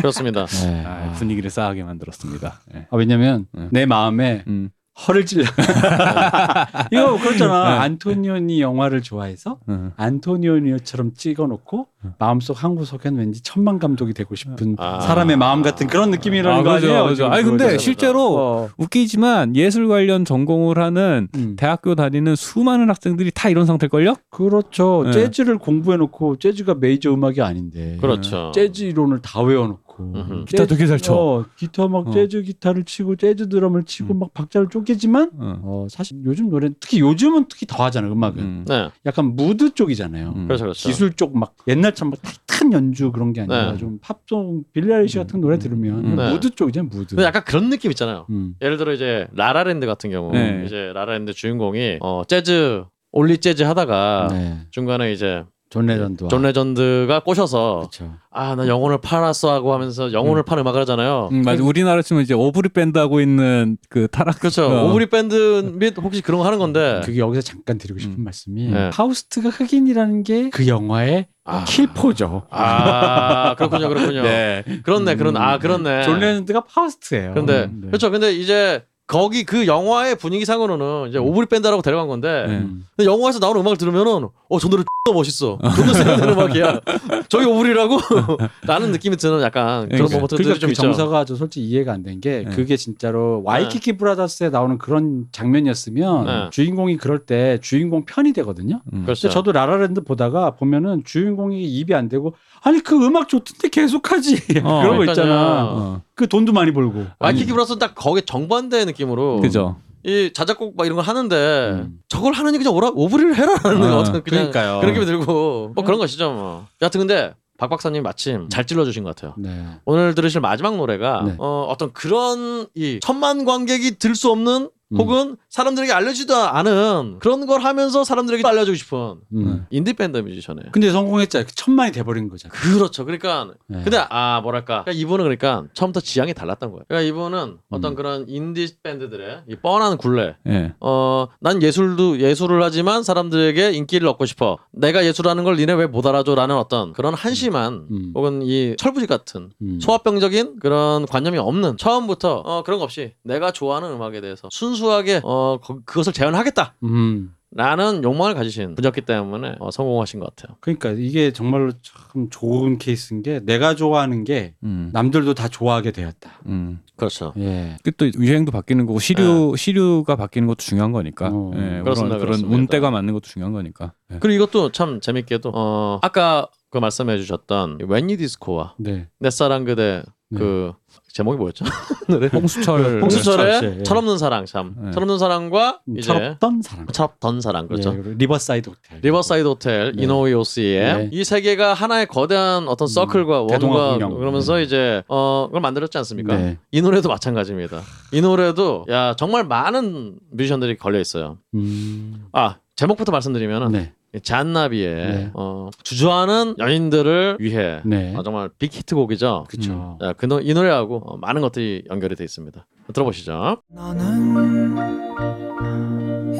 그렇습니다. 네. 아, 분위기를 싸하게 만들었습니다. 예. 아, 왜냐면 네. 내 마음에 음. 허를 찔러. <laughs> 이거 그렇잖아. 네. 안토니오니 영화를 좋아해서 음. 안토니오니처럼 찍어놓고 마음속 한 구석엔 왠지 천만 감독이 되고 싶은 아. 사람의 마음 같은 그런 느낌이라는 아, 거 그죠, 아니에요? 그죠. 지금 아니 근데. 실제로 어. 웃기지만 예술 관련 전공을 하는 음. 대학교 다니는 수많은 학생들이 다 이런 상태일걸요? 그렇죠. 네. 재즈를 공부해놓고 재즈가 메이저 음악이 아닌데 그렇죠. 재즈 이론을 다 외워놓고 음흠. 기타 되게 잘 쳐. 어, 기타 막 어. 재즈 기타를 치고 재즈 드럼을 치고 음. 막 박자를 쪼개지만 어. 어, 사실 요즘 노래 특히 요즘은 특히 더 하잖아요 음악은 음. 네, 약간 무드 쪽이잖아요. 음. 그렇죠, 그렇죠. 기술 쪽 막 옛날처럼 막 tight한 연주 그런 게 아니라 네. 좀 팝송 빌리 아이리시 같은 노래 들으면 음. 네. 무드 쪽이잖아요 무드. 약간 그런 느낌 있잖아요. 음. 예를 들어 이제 라라랜드 같은 경우 네. 이제 라라랜드 주인공이 어, 재즈 only 재즈 하다가 네. 중간에 이제 존 레전드. 존 레전드가 꼬셔서. 아 나 영혼을 팔았어 하고 하면서 영혼을 파는 음악을 하잖아요. 음, 맞아. 우리나라 치면 이제 오브리 밴드 하고 있는 그 타락. 그렇죠. 어. 오브리 밴드 및 혹시 그런 거 하는 건데 그게 여기서 잠깐 드리고 싶은 음. 말씀이 네. 파우스트가 흑인이라는 게 그 영화의 아. 킬포죠. 아 그렇군요, 그렇군요. 네. 그렇네, 그런 아 그렇네. 존 레전드가 파우스트예요. 근데 음, 네. 그렇죠. 근데 이제 거기 그 영화의 분위기상으로는 이제 오브리 밴드라고 데려간 건데 네. 음. 근데 영화에서 나오는 음악을 들으면은 어저 노래 X나 멋있어. 존나 세련된 음악이야. <laughs> 저기 오브리라고? <laughs> 라는 느낌이 드는 약간 그런 그러니까. moment들이 그러니까 좀 그 있죠. 정서가 저 솔직히 이해가 안 된게 네. 그게 진짜로 와이키키 브라더스에 나오는 그런 장면이었으면 네. 주인공이 그럴 때 주인공 편이 되거든요. 음. 그렇죠. 저도 라라랜드 보다가 보면은 주인공이 이입이 안 되고 아니 그 음악 좋던데 계속하지 <laughs> 어, 그런 거 그러니까요. 있잖아. 어. 그 돈도 많이 벌고. 와이키키 브라더스는 딱 거기에 정반대 느낌으로 그죠. 이 자작곡 막 이런 걸 하는데 음. 저걸 하느니 그냥 오라 오브리를 해라라는 어, 어떤 그냥 그러니까요. 그런 느낌이 들고 뭐 그런 것이죠 뭐. 여하튼 근데 박 박사님 마침 잘 찔러주신 것 같아요. 네. 오늘 들으실 마지막 노래가 네. 어, 어떤 그런 이 천만 관객이 들 수 없는 음. 혹은 사람들에게 알려지도 않은 그런 걸 하면서 사람들에게 알려주고 싶은 음. 인디 밴드 뮤지션에 근데 성공했잖아요. 천만이 돼버린 거잖아. 그렇죠. 그러니까 네. 근데 아 뭐랄까 그러니까 이분은 그러니까 처음부터 지향이 달랐던 거예요. 그러니까 이분은 어떤 음. 그런 인디 밴드들의 이 뻔한 굴레 예. 어, 난 예술도 예술을 하지만 사람들에게 인기를 얻고 싶어. 내가 예술하는 걸 니네 왜 못 알아줘라는 어떤 그런 한심한 음. 혹은 이 철부지 같은 음. 소화병적인 그런 관념이 없는 처음부터 어, 그런 거 없이 내가 좋아하는 음악에 대해서 순수하게 어, 거- 그것을 재현하겠다. 음. 라는 욕망을 가지신 분이었기 때문에 어, 성공하신 것 같아요. 그러니까 이게 정말로 참 좋은 케이스인 게 내가 좋아하는 게 음. 남들도 다 좋아하게 되었다. 음. 그렇죠. 예. 그또 유행도 바뀌는 거고 시류 시류가 바뀌는 것도 중요한 거니까. 어, 예, 그렇습니다, 그런 그런 그렇습니다. 운때가 맞는 것도 중요한 거니까. 예. 그리고 이것도 참 재밌게도 어, 아까 그 말씀해 주셨던 When We Disco와 네. 내 사랑 그대 네. 그 제목이 뭐였죠? <laughs> 홍수철 홍수철의 홍수철 씨, 예. 철없는 사랑 참 네. 철없는 사랑과 음, 이제 철없던 사람. 철없던 사랑 그렇죠. 예, 그리고 Riverside Hotel. Riverside Hotel, 네. 이노우에 요스이의 네. 이세 개가 하나의 거대한 어떤 서클과 대동아 원과. 그러면서 네. 이제 어 그걸 만들었지 않습니까? 네. 이 노래도 마찬가지입니다. 이 노래도 야 정말 많은 뮤지션들이 걸려 있어요. 음. 아 제목부터 말씀드리면은 네. 잔나비의 네. 어, 주저하는 연인들을 위해 네. 아, 정말 빅 히트곡이죠. 그렇죠. 자, 그 노, 이 노래하고 어, 많은 것들이 연결이 돼 있습니다. 들어보시죠. 너는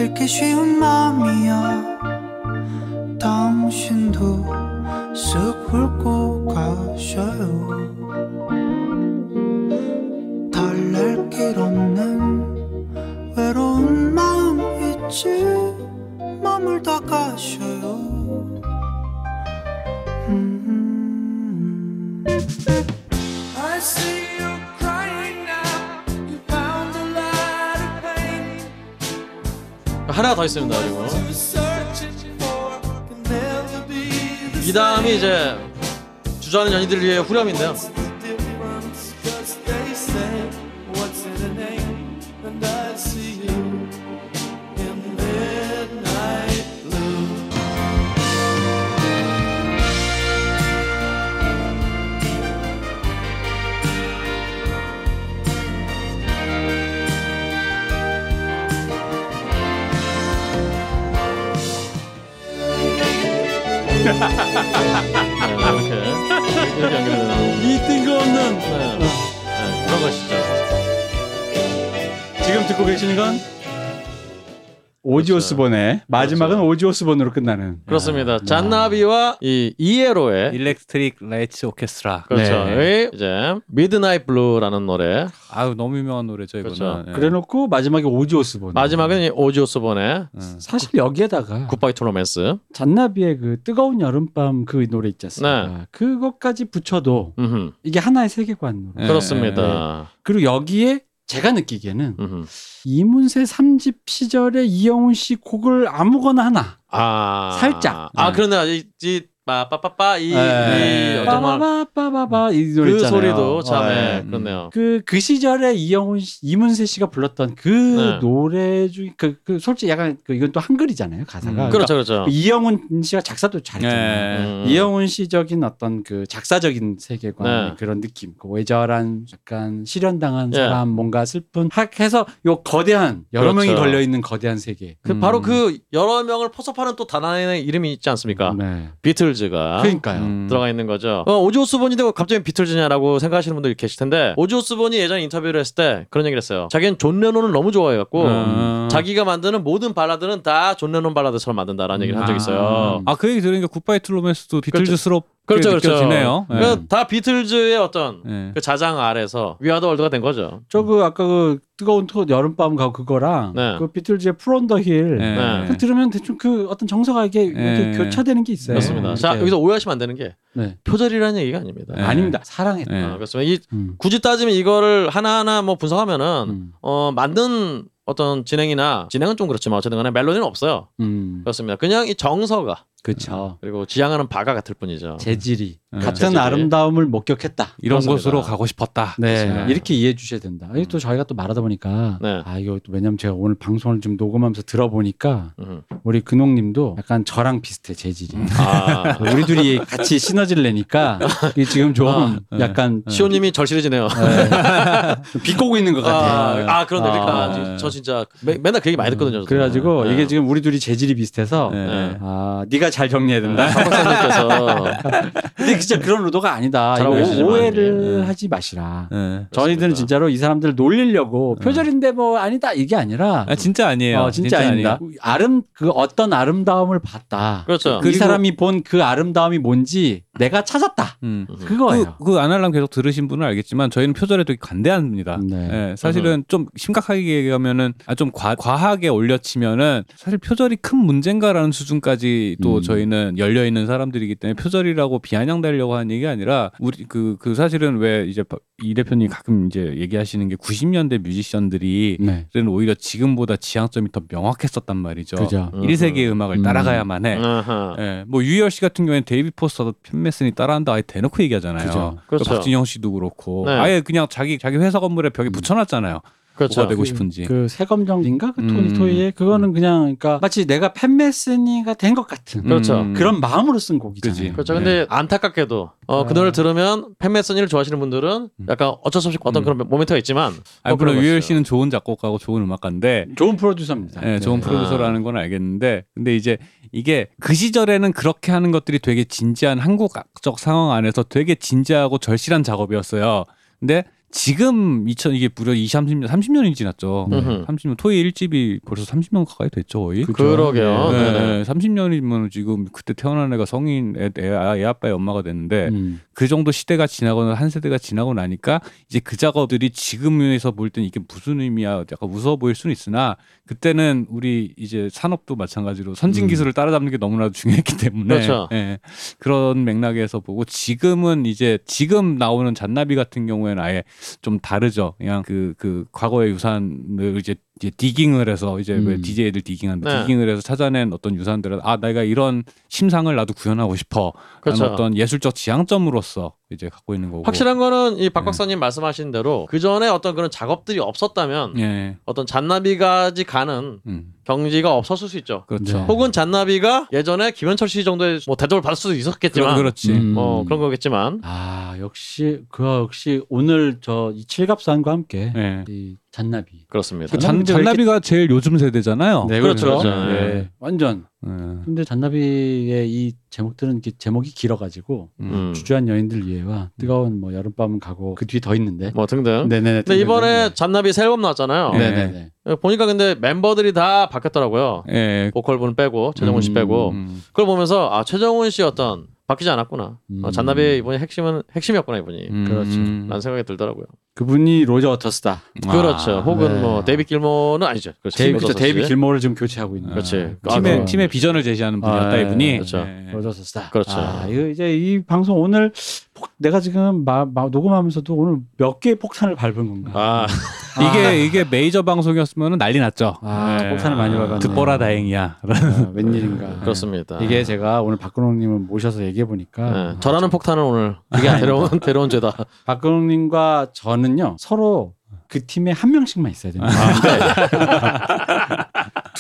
읽기 쉬운 마음이야 당신도 쓱 훑고 가셔요 달랠 길 없는 외로운 마음 있지 머물다 가셔요 음. I see you crying now. You found a lot of pain. 하나 더 있습니다. 그리고 이 다음이 이제 주저하는 연인들을 위해 후렴인데요. 이렇게 이렇게 연결이 되는 이 뜬금없는 네. 네, 것이죠. 지금 듣고 계시는 건 오지 오스본의 마지막은 오지 오스본으로 끝나는. 그렇습니다. 아, 잔나비와 이 ELO의 Electric Light Orchestra. 그렇죠. 네. 이 이제 Midnight Blue라는 노래. 아유 너무 유명한 노래죠 이거는. 그렇죠. 예. 그래놓고 마지막에 오지 오스본. 마지막은 이 오지 오스본의 음. 사실 여기에다가 Goodbye to Romance. 잔나비의 그 뜨거운 여름밤 그 노래 있지 않습니까? 네. 그것까지 붙여도 음흠. 이게 하나의 세계관 노래. 네. 그렇습니다. 그리고 여기에 제가 느끼기에는 음흠. 이문세 3집 시절에 이영훈 씨 곡을 아무거나 하나 아 살짝. 아 네. 그런데 이, 이 빠빠빠빠 이, 네. 이 정말 빠바바바바바 이 노래 그 있잖아요. 소리도 참 네. 네, 그렇네요. 그, 그 시절에 이영훈 씨, 이문세 씨가 불렀던 그 네. 노래 중에 그, 그 솔직히 약간 그 이건 또 한글이잖아요 가사가. 음. 그렇죠, 그렇죠. 그 이영훈 씨가 작사도 잘했잖아요. 네. 음. 이영훈 씨적인 어떤 그 작사적인 세계관 네. 그런 느낌, 그 애절한 약간 실연당한 예. 사람, 뭔가 슬픈 학 해서 요 거대한 여러 그렇죠. 명이 걸려 있는 거대한 세계. 그 음. 바로 그 여러 명을 포섭하는 또 단 하나의 이름이 있지 않습니까? 네. 비틀즈가 그러니까요. 음. 들어가 있는 거죠. 어, 오지 오스본인데 왜 갑자기 비틀즈냐라고 생각하시는 분들이 계실 텐데 오지 오스본이 예전에 인터뷰를 했을 때 그런 얘기를 했어요. 자기는 존 레논을 너무 좋아해갖고 음. 자기가 만드는 모든 발라드는 다 존 레논 발라드처럼 만든다라는 얘기를 한 적이 있어요. 아 그 얘기 들으니까 Goodbye to Romance도 비틀즈스럽게 그렇죠, 그렇죠. 느껴지네요. 예. 그러니까 다 비틀즈의 어떤 예. 그 자장 아래서 We Are the World가 된 거죠. 저 그 아까 그 뜨거운 토 여름밤 가고 그거랑 네. 그 비틀즈의 Fool on the Hill 예. 네. 그 들으면 대충 그 어떤 정서가 이게 이렇게 예. 교차되는 게 있어요. 그렇습니다. 이렇게. 자 여기서 오해하시면 안 되는 게 네. 표절이라는 얘기가 아닙니다. 예. 아닙니다. 사랑했다. 예. 아, 그렇습니다. 이 음. 굳이 따지면 이거를 하나하나 뭐 분석하면은 음. 어 만든 어떤 진행이나 진행은 좀 그렇지만 어쨌든 간에 멜로디는 없어요. 음. 그렇습니다. 그냥 이 정서가 그렇죠. 그리고 지향하는 바가 같을 뿐이죠. 재질이 음. 같은 재질이. 아름다움을 목격했다. 이런 그렇습니다. 곳으로 가고 싶었다. 네, 그렇습니다. 이렇게 이해해 주셔야 된다. 이게 또 저희가 또 말하다 보니까 네. 아 이거 또 왜냐면 제가 오늘 방송을 좀 녹음하면서 들어보니까 음. 우리 근홍님도 약간 저랑 비슷해 재질이. 아 <laughs> 우리 둘이 같이 시너지를 내니까 지금 좀 아, 네. 약간 시호님이 절실해지네요. 좀 <laughs> 비꼬고 있는 것 같아. 아, 아 그런데 그러니까 아. 저 진짜 매, 맨날 그 얘기 많이 듣거든요. 저도. 그래가지고 네. 이게 지금 우리 둘이 재질이 비슷해서 네. 네. 아잘 정리해야 된다. 박 박사님께서 <laughs> 근데 진짜 그런 의도가 아니다. 오해를 예. 하지 마시라. 예. 저희들은. 진짜로 이 사람들 놀리려고 표절인데 뭐 아니다 이게 아니라 아, 진짜 아니에요. 어, 진짜, 아닙니다. 아니에요. 아름 그 어떤 아름다움을 봤다. 그렇죠. 이 그리고- 사람이 본 그 아름다움이 뭔지 내가 찾았다. 음. 그거예요. 그, 그 아날람 계속 들으신 분은 알겠지만 저희는 표절에 되게 관대합니다. 네. 예, 사실은 좀 심각하게 얘기하면은 아, 좀 과, 과하게 올려치면은 사실 표절이 큰 문제인가라는 수준까지 또 음. 저희는 열려 있는 사람들이기 때문에 표절이라고 비아냥대려고 하는 얘기 아니라 우리 그 그 사실은 왜 이제 바- 이 대표님 가끔 이제 얘기하시는 게 90년대 뮤지션들이 네. 는 오히려 지금보다 지향점이 더 명확했었던 말이죠. 그죠. 음. 1세기의 음악을 음. 따라가야만 해. 예, 뭐 유희열 씨 같은 경우에는 데이비드 포스터도 팻 메시니 따라한다 아예 대놓고 얘기하잖아요. 그죠. 그렇죠. 박진영 씨도 그렇고 네. 아예 그냥 자기 자기 회사 건물에 벽에 붙여놨잖아요. 그렇죠. 뭐가 되고 싶은지. 그 세검정인가 그 토니 음. 토이의 그거는 그냥 그러니까 마치 내가 팻 메시니가 된 것 같은 그렇죠. 음. 그런 마음으로 쓴 곡이잖아요. 그렇죠. 네. 근데 안타깝게도 어, 그 노래를 들으면 팬메슨이를 좋아하시는 분들은 약간 어쩔 수 없이 어떤 음. 그런 모멘트가 있지만 아, 뭐 물론 유열. 씨는 좋은 작곡가고 좋은 음악가인데 좋은 프로듀서입니다. 예, 좋은 네. 프로듀서라는 건 알겠는데 근데 이제 이게 그 시절에는 그렇게 하는 것들이 되게 진지한 한국적 상황 안에서 되게 진지하고 절실한 작업이었어요. 근데 지금 2000 이게 무려 20, 30년 30년이 지났죠. 음흠. 30년 토이 1집이 벌써 30년 가까이 됐죠, 거의. 그러게요. 네, 네네. 30년이면 지금 그때 태어난 애가 성인 애, 애, 아, 애 아빠의 엄마가 됐는데 음. 그 정도 시대가 지나거나 한 세대가 지나고 나니까 이제 그 작업들이 지금에서 볼 땐 이게 무슨 의미야 약간 무서워 보일 수는 있으나 그때는 우리 이제 산업도 마찬가지로 선진 음. 기술을 따라잡는 게 너무나도 중요했기 때문에 그렇죠. 예, 그런 맥락에서 보고 지금은 이제 지금 나오는 잔나비 같은 경우에는 아예 좀 다르죠. 그냥 그 그 과거의 유산을 이제 이제 디깅을 해서 이제 왜 음. DJ들 디깅하는데 네. 디깅을 해서 찾아낸 어떤 유산들을 아 내가 이런 심상을 나도 구현하고 싶어. 그렇죠. 라는 어떤 예술적 지향점으로서 이제 갖고 있는 거고. 확실한 거는 이 네. 박 박사님 말씀하신 대로 그 전에 어떤 그런 작업들이 없었다면 예. 어떤 잔나비까지 가는 음. 경지가 없었을 수 있죠. 그렇죠. 네. 혹은 잔나비가 예전에 김현철 씨 정도의 뭐 대접을 받을 수도 있었겠지만 그렇, 그렇지. 음. 뭐 그런 거겠지만 아 역시 그 역시 오늘 저 이 칠갑산과 함께 예. 이 잔나비. 그렇습니다. 그 잔, 잔나비가 왜 잔나비가 제일 요즘 세대잖아요. 네 그렇죠, 그렇죠. 그렇죠. 네. 완전. 예. 근데 잔나비의 이 제목들은 이렇게 제목이 길어가지고 음. 주저한 여인들 위해와 뜨거운 뭐 여름밤은 가고 그 뒤에 더 있는데. 뭐 등등. 네네네. 근데 이번에 잔나비 새 앨범 나왔잖아요. 네. 네네네. 보니까 근데 멤버들이 다 바뀌었더라고요. 예. 보컬분 빼고 최정훈 씨 음, 빼고 음. 그걸 보면서 아 최정훈 씨 어떤 바뀌지 않았구나. 음. 어, 잔나비의 이번에 핵심은 핵심이었구나 이분이. 음. 그렇죠. 라는 생각이 들더라고요. 그분이 로저 워터스다. 그렇죠. 아, 혹은 네. 뭐 데이비 길모는 아니죠. 그렇죠. 데이비 로저 그렇죠. 데이비. 길모를 지금 교체하고 있는. 그렇지. 아, 아, 팀의 그거. 팀의 비전을 제시하는 분이었다 아, 이분이. 그렇죠. 예. 로저스다. 그렇죠. 아, 이거 이제 이 방송 오늘 폭- 내가 지금 마, 마- 녹음하면서도 오늘 몇 개의 폭탄을 밟은 건가? 아, 이게 이게 메이저 방송이었으면 난리 났죠. 아, 예. 폭탄을 많이 밟았네. 듣보라 다행이야. 아, 웬일인가? 그렇습니다. 이게 제가 오늘 박근홍님을 모셔서 얘기해 보니까 네. 저라는 폭탄은 오늘 데려온 데려온 죄다. 박근홍님과 저는요 서로 그 팀에 한 명씩만 있어야 됩니다. <laughs>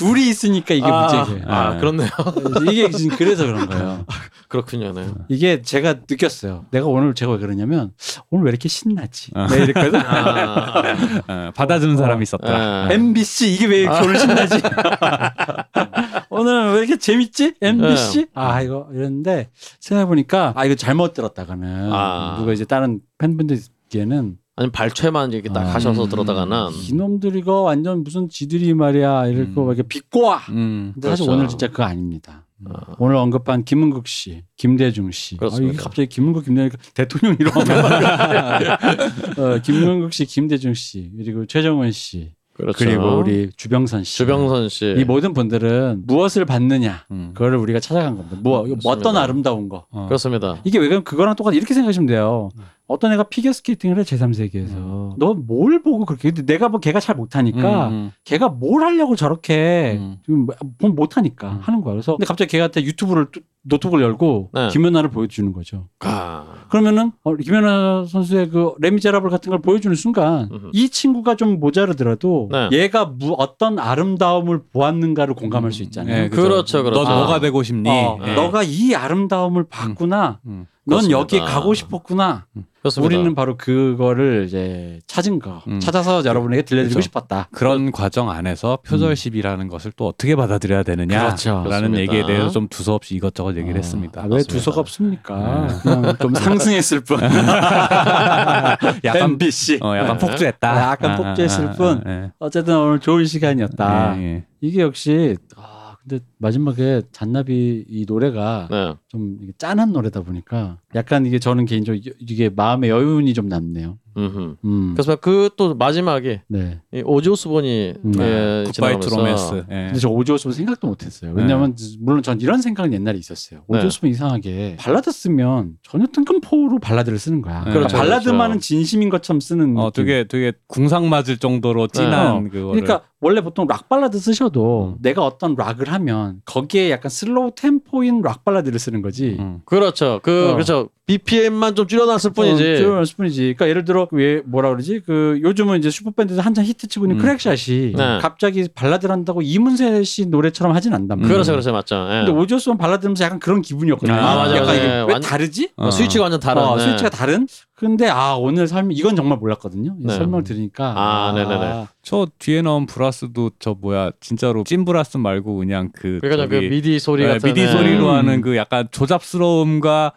둘이 있으니까 이게 아, 문제예요. 아, 그렇네요. 이게 지금 그래서 그런 거예요. 그렇군요. 네. 이게 제가 느꼈어요. 내가 오늘 제가 왜 그러냐면 오늘 왜 이렇게 신나지? 아. 네, 이랬거든. <laughs> 아, 어, 받아주는 사람이 있었다. 네. MBC 이게 왜 이렇게 <laughs> 오늘 신나지? 오늘은 왜 이렇게 재밌지? MBC? 아 이거 이랬는데 생각해 보니까 아 이거 잘못 들었다가는 아. 누가 이제 다른 팬분들께는 아니 발췌만 이렇게 딱 아, 하셔서 음. 들어다가는 이놈들 이거 완전 무슨 지들이 말이야 이렇게 음. 막 이렇게 비꼬 와. 음. 근데 사실 그렇죠. 오늘 진짜 그거 아닙니다. 아. 오늘 언급한 김은국 씨, 김대중 씨. 아. 이게 갑자기 김은국, 김대중 대통령 이름 <laughs> 어, 김은국 씨, 김대중 씨, 그리고 최정원 씨, 그렇죠. 그리고 우리 주병선 씨. 주병선 씨. 이 모든 분들은 무엇을 받느냐, 음. 그거를 우리가 찾아간 겁니다. 뭐 그렇습니다. 어떤 아름다운 거. 어. 그렇습니다. 이게 왜 그럼 그거랑 똑같아 이렇게 생각하시면 돼요. 어떤 애가 피겨 스케이팅을 해 제3세계에서 너뭘 보고 그렇게 근데 내가 뭐 걔가 잘 못하니까 음, 걔가 뭘 하려고 저렇게 음. 지금 뭐 못하니까 음. 하는 거야. 그래서 근데 갑자기 걔한테 유튜브를 뚜- 노트북을 열고 네. 김연아를 보여주는 거죠. 아. 그러면은 어, 김연아 선수의 그 레미제라블 같은 걸 보여주는 순간 음흠. 이 친구가 좀 모자르더라도 네. 얘가 무, 어떤 아름다움을 보았는가를 공감할 수 있잖아요. 예, 그렇죠, 그렇죠. 넌 뭐가 되고 싶니? 어, 예. 너가 이 아름다움을 봤구나. 음. 넌. 여기에 가고 싶었구나. 그렇습니다. 우리는 바로 그거를 이제 찾은 거, 음. 찾아서 여러분에게 들려드리고 그렇죠. 싶었다. 그런 과정 안에서 표절십이라는 것을 또 어떻게 받아들여야 되냐라는 그렇죠. 얘기에 대해서 좀 두서없이 이것저것 얘기를 아, 했습니다. 아, 왜 맞습니다. 두서가 없습니까? 그냥 좀 <laughs> 상승했을 뿐. <laughs> 약간 MBC. 어, 약간 네. 폭주했다. 아, 약간 폭주했을 뿐. 예. 어쨌든 오늘 좋은 시간이었다. 예, 예. 이게 역시 아 근데 마지막에 잔나비 이 노래가 네. 좀 짠한 노래다 보니까 약간 이게 저는 개인적으로 이- 이게 마음의 여운이 좀 남네요. 음. 그래서 그 또 마지막에 네. 이 오지 오스본이 음. 예, Goodbye to Romance. 예. 근데 저 오지 오스본 생각도 못했어요. 왜냐면 물론 전 이런 생각은 옛날에 있었어요. 오지 네. 오스본 이상하게 발라드 쓰면 전혀 뜬금포로 발라드를 쓰는 거야. 네. 그러니까 그렇죠, 발라드만은 그렇죠. 진심인 것처럼 쓰는. 어, 느낌. 되게 되게 궁상 맞을 정도로 진한 그거를. 그러니까 원래 보통 락 발라드 쓰셔도 음. 내가 어떤 락을 하면 거기에 약간 슬로우 템포인 락 발라드를 쓰는 거지. 음. 그렇죠. 그 어. 그렇죠. BPM만 좀 줄여놨을 뿐이지. 어, 줄여놨을 뿐이지. 그러니까 예를 들어 왜 뭐라 그러지? 그 요즘은 이제 슈퍼밴드에서 한창 히트치고 있는 음. 크랙샷이 네. 갑자기 발라드를 한다고 이문세 씨 노래처럼 하진 않단 말이야. 그렇죠, 그렇죠, 맞죠. 예. 근데 오지 오스본 발라드 들으면서 약간 그런 기분이었거든요. 아, 맞아요, 약간 맞아요. 이게 왜 완- 다르지? 어. 스위치가 완전 다른. 어, 네. 스위치가 다른? 근데 아 오늘 설명 이건 정말 몰랐거든요. 이 네. 설명 들으니까 아, 네네네. 저 뒤에 나온 브라스도 저 뭐야 진짜로 찐 브라스 말고 그냥 그 그러니까 그 저기 미디 소리 네, 같은 미디 네. 소리로 음. 하는 그 약간 조잡스러움과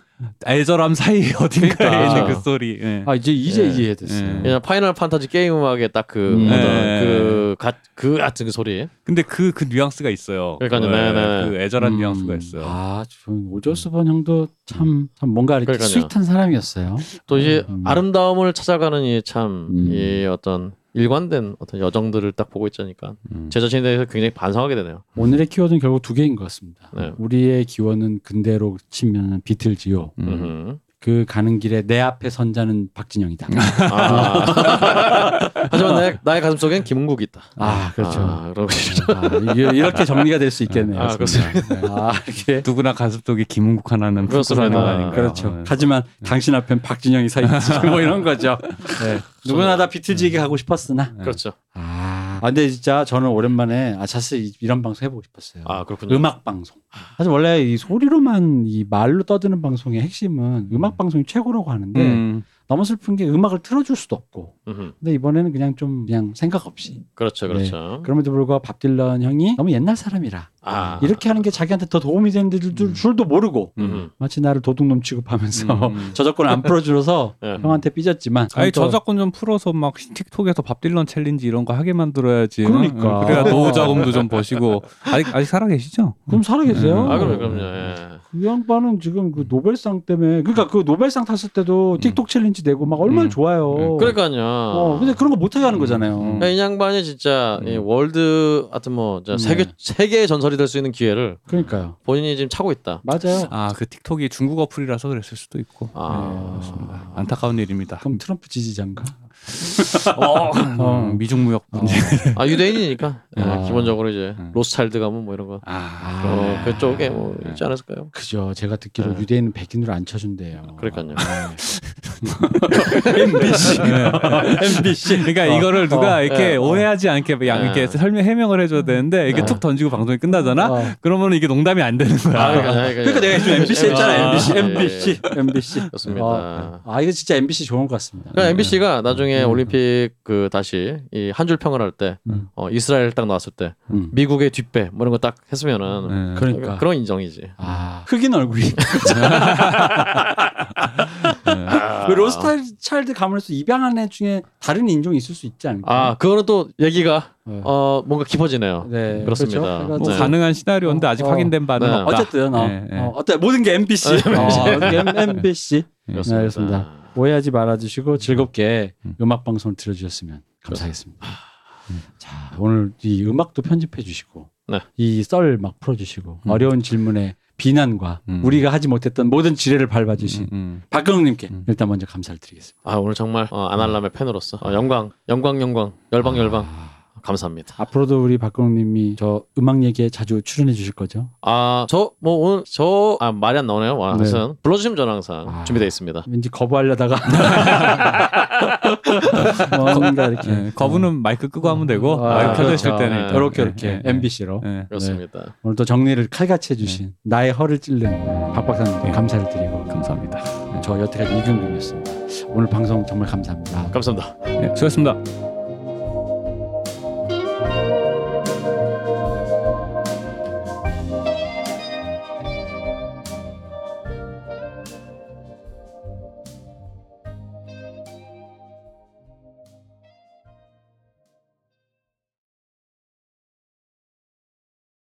애절함 사이 <laughs> 어딘가에 그러니까. 있는 그 소리. 예. 아 이제 이제 예. 이해됐어요. 예. 그냥 파이널 판타지 게임 음악의 딱그 음. 어떤 네. 그, 가, 그 같은 그 소리. 근데 그그 뉘앙스가 있어요. 그러니까요. 네, 네, 네. 그 애절한 음. 뉘앙스가 있어요. 아, 저 오지 오스본 형도 참, 참 뭔가 이렇게 그러니까요. sweet한 사람이었어요. 또 이제 음. 아름다움을 찾아가는 이참 음. 이 어떤 일관된 어떤 여정들을 딱 보고 있자니까 음. 제 자신에 대해서 굉장히 반성하게 되네요. 오늘의 키워드는 결국 두 개인 것 같습니다. 네. 우리의 기원은 근대로 치면 비틀즈요. 음. 그 가는 길에 내 앞에 선 자는 박진영이다. 아. <laughs> 하지만 내, 나의 가슴 속엔 김은국이 있다. 아, 그렇죠. 아. 아, 이게 이렇게 정리가 될 수 있겠네요. 아, 네. 아, 이렇게 누구나 가슴 속에 김은국 하나는 그렇습니다. 아닌가. 그렇죠. 네. 하지만 당신 앞엔 박진영이 서 있지 <laughs> 뭐 이런 거죠. 네. 누구나 다 비틀즈에게 가고 싶었으나. 그렇죠. 아, 아, 근데 진짜 저는 오랜만에 아 자스 이- 이런 방송 해보고 싶었어요. 아 그렇군요. 음악 방송. 사실 원래 이 소리로만 이 말로 떠드는 방송의 핵심은 음악 방송이 최고라고 하는데 음. 너무 슬픈 게 음악을 틀어줄 수도 없고. 음흠. 근데 이번에는 그냥 좀 그냥 생각 없이. 그렇죠, 그렇죠. 그럼에도 불구하고 밥 딜런 형이 너무 옛날 사람이라 아 이렇게 하는 게 자기한테 더 도움이 되는 줄, 줄도 모르고 음. 마치 나를 도둑놈 취급하면서 음, 음. <laughs> 저작권을 안 풀어주어서 예. <laughs> 형한테 삐졌지만 아니 또- 저작권 좀 풀어서 막 틱톡에서 밥 딜런 챌린지 이런 거 하게 만들어야지. 그러니까. 응? 그래야 노후 자금도 좀 버시고 아직 아직 살아 계시죠? 그럼 살아계세요? 음. 아 그럼 그럼요. 예. 그 양반은 지금 그 노벨상 때문에 그러니까 그 노벨상 탔을 때도 틱톡 챌린지 내고 막 얼마나 음. 좋아요. 그러니까요. 어, 근데 그런 거 못하게 하는 거잖아요. 음. 그러니까 이 양반이 진짜 이 world 하여튼 뭐저 네. 세계 세계의 전설 이될수 있는 기회를 그러니까요. 본인이 지금 차고 있다. 맞아요. 아 그 틱톡이 중국 어플이라서 그랬을 수도 있고. 아. 네, 그렇습니다. 안타까운 일입니다. 그럼 트럼프 지지자인가? 어, 어. 음, 미중무역 문제. 아 유대인이니까 예, 아. 기본적으로 이제 음. 로스차일드 가문 뭐 이런 거 아, 어, 그쪽에 뭐 있지 않았을까요? 그죠. 제가 듣기로 네. 유대인은 백인으로 안 쳐준대요. 그러니까요. MBC. MBC. <laughs> 그러니까 어, 이거를 누가 어, 이렇게 예, 어. 오해하지 않게 양 예. 이렇게 설명 해명을 해줘야 되는데 이게 예. 툭 던지고 방송이 끝나잖아. 어. 그러면 이게 농담이 안 되는 거야. 아, 그러니까, 그러니까 내가 지금 MBC 했잖아. 아, MBC, 예, MBC, MBC. 좋습니다. 어. 아 이거 진짜 MBC 좋은 것 같습니다. 그러니까 MBC가 나중에 음. 올림픽 그 다시 이 한 줄 평을 할때 음. 어, 이스라엘 딱 나왔을 때 음. 미국의 뒷배 뭐 이런 거 딱 했으면은 네. 그러니까. 그런 인정이지. 아 흑인 얼굴이. <laughs> 네. 왜 로스타일 차일드 가문에서 입양한 애 중에 다른 인종이 있을 수 있지 않을까? 아 그거는 또 얘기가 어. 어 뭔가 깊어지네요. 네, 그렇습니다. 그렇죠? 뭐 네. 가능한 시나리오인데 어, 아직 어. 확인된 바는 네. 없다. 어쨌든 어, 네, 네. 어, 어때 모든 게 MBC. 어, MBC. 네, 그렇습니다. 알겠습니다. 오해하지 말아주시고 즐겁게 음. 음악 방송을 들어주셨으면 감사하겠습니다. 자 오늘 이 음악도 편집해 주시고 네. 이썰 막 풀어주시고 음. 어려운 질문에 비난과 음. 우리가 하지 못했던 모든 지뢰를 밟아주신 음, 음. 박근홍님께 음. 일단 먼저 감사를 드리겠습니다. 아 오늘 정말 어, 아날람의 팬으로서 어, 영광, 영광, 영광, 열방, 열방 아, 감사합니다. 앞으로도 우리 박근홍님이 저 음악 얘기에 자주 출연해 주실 거죠? 아 저 뭐 오늘 저 아 말이 안 나오네요. 와, 네. 불러주시면 저는 항상 아. 준비되어 있습니다. 왠지 거부하려다가 <laughs> 뭔가 이렇게 네, 거부는 마이크 끄고 하면 되고 아, 마이크 켜져 있을 그렇죠. 때는 네. 이렇게 네, 이렇게 네, 네. MBC로 네. 그렇습니다. 오늘도 정리를 칼같이 해주신 나의 허를 찔른 박 박사님께 네. 감사를 드리고 감사합니다. 저 여태까지 이경규였습니다. 오늘 방송 정말 감사합니다. 감사합니다. 네, 수고하셨습니다.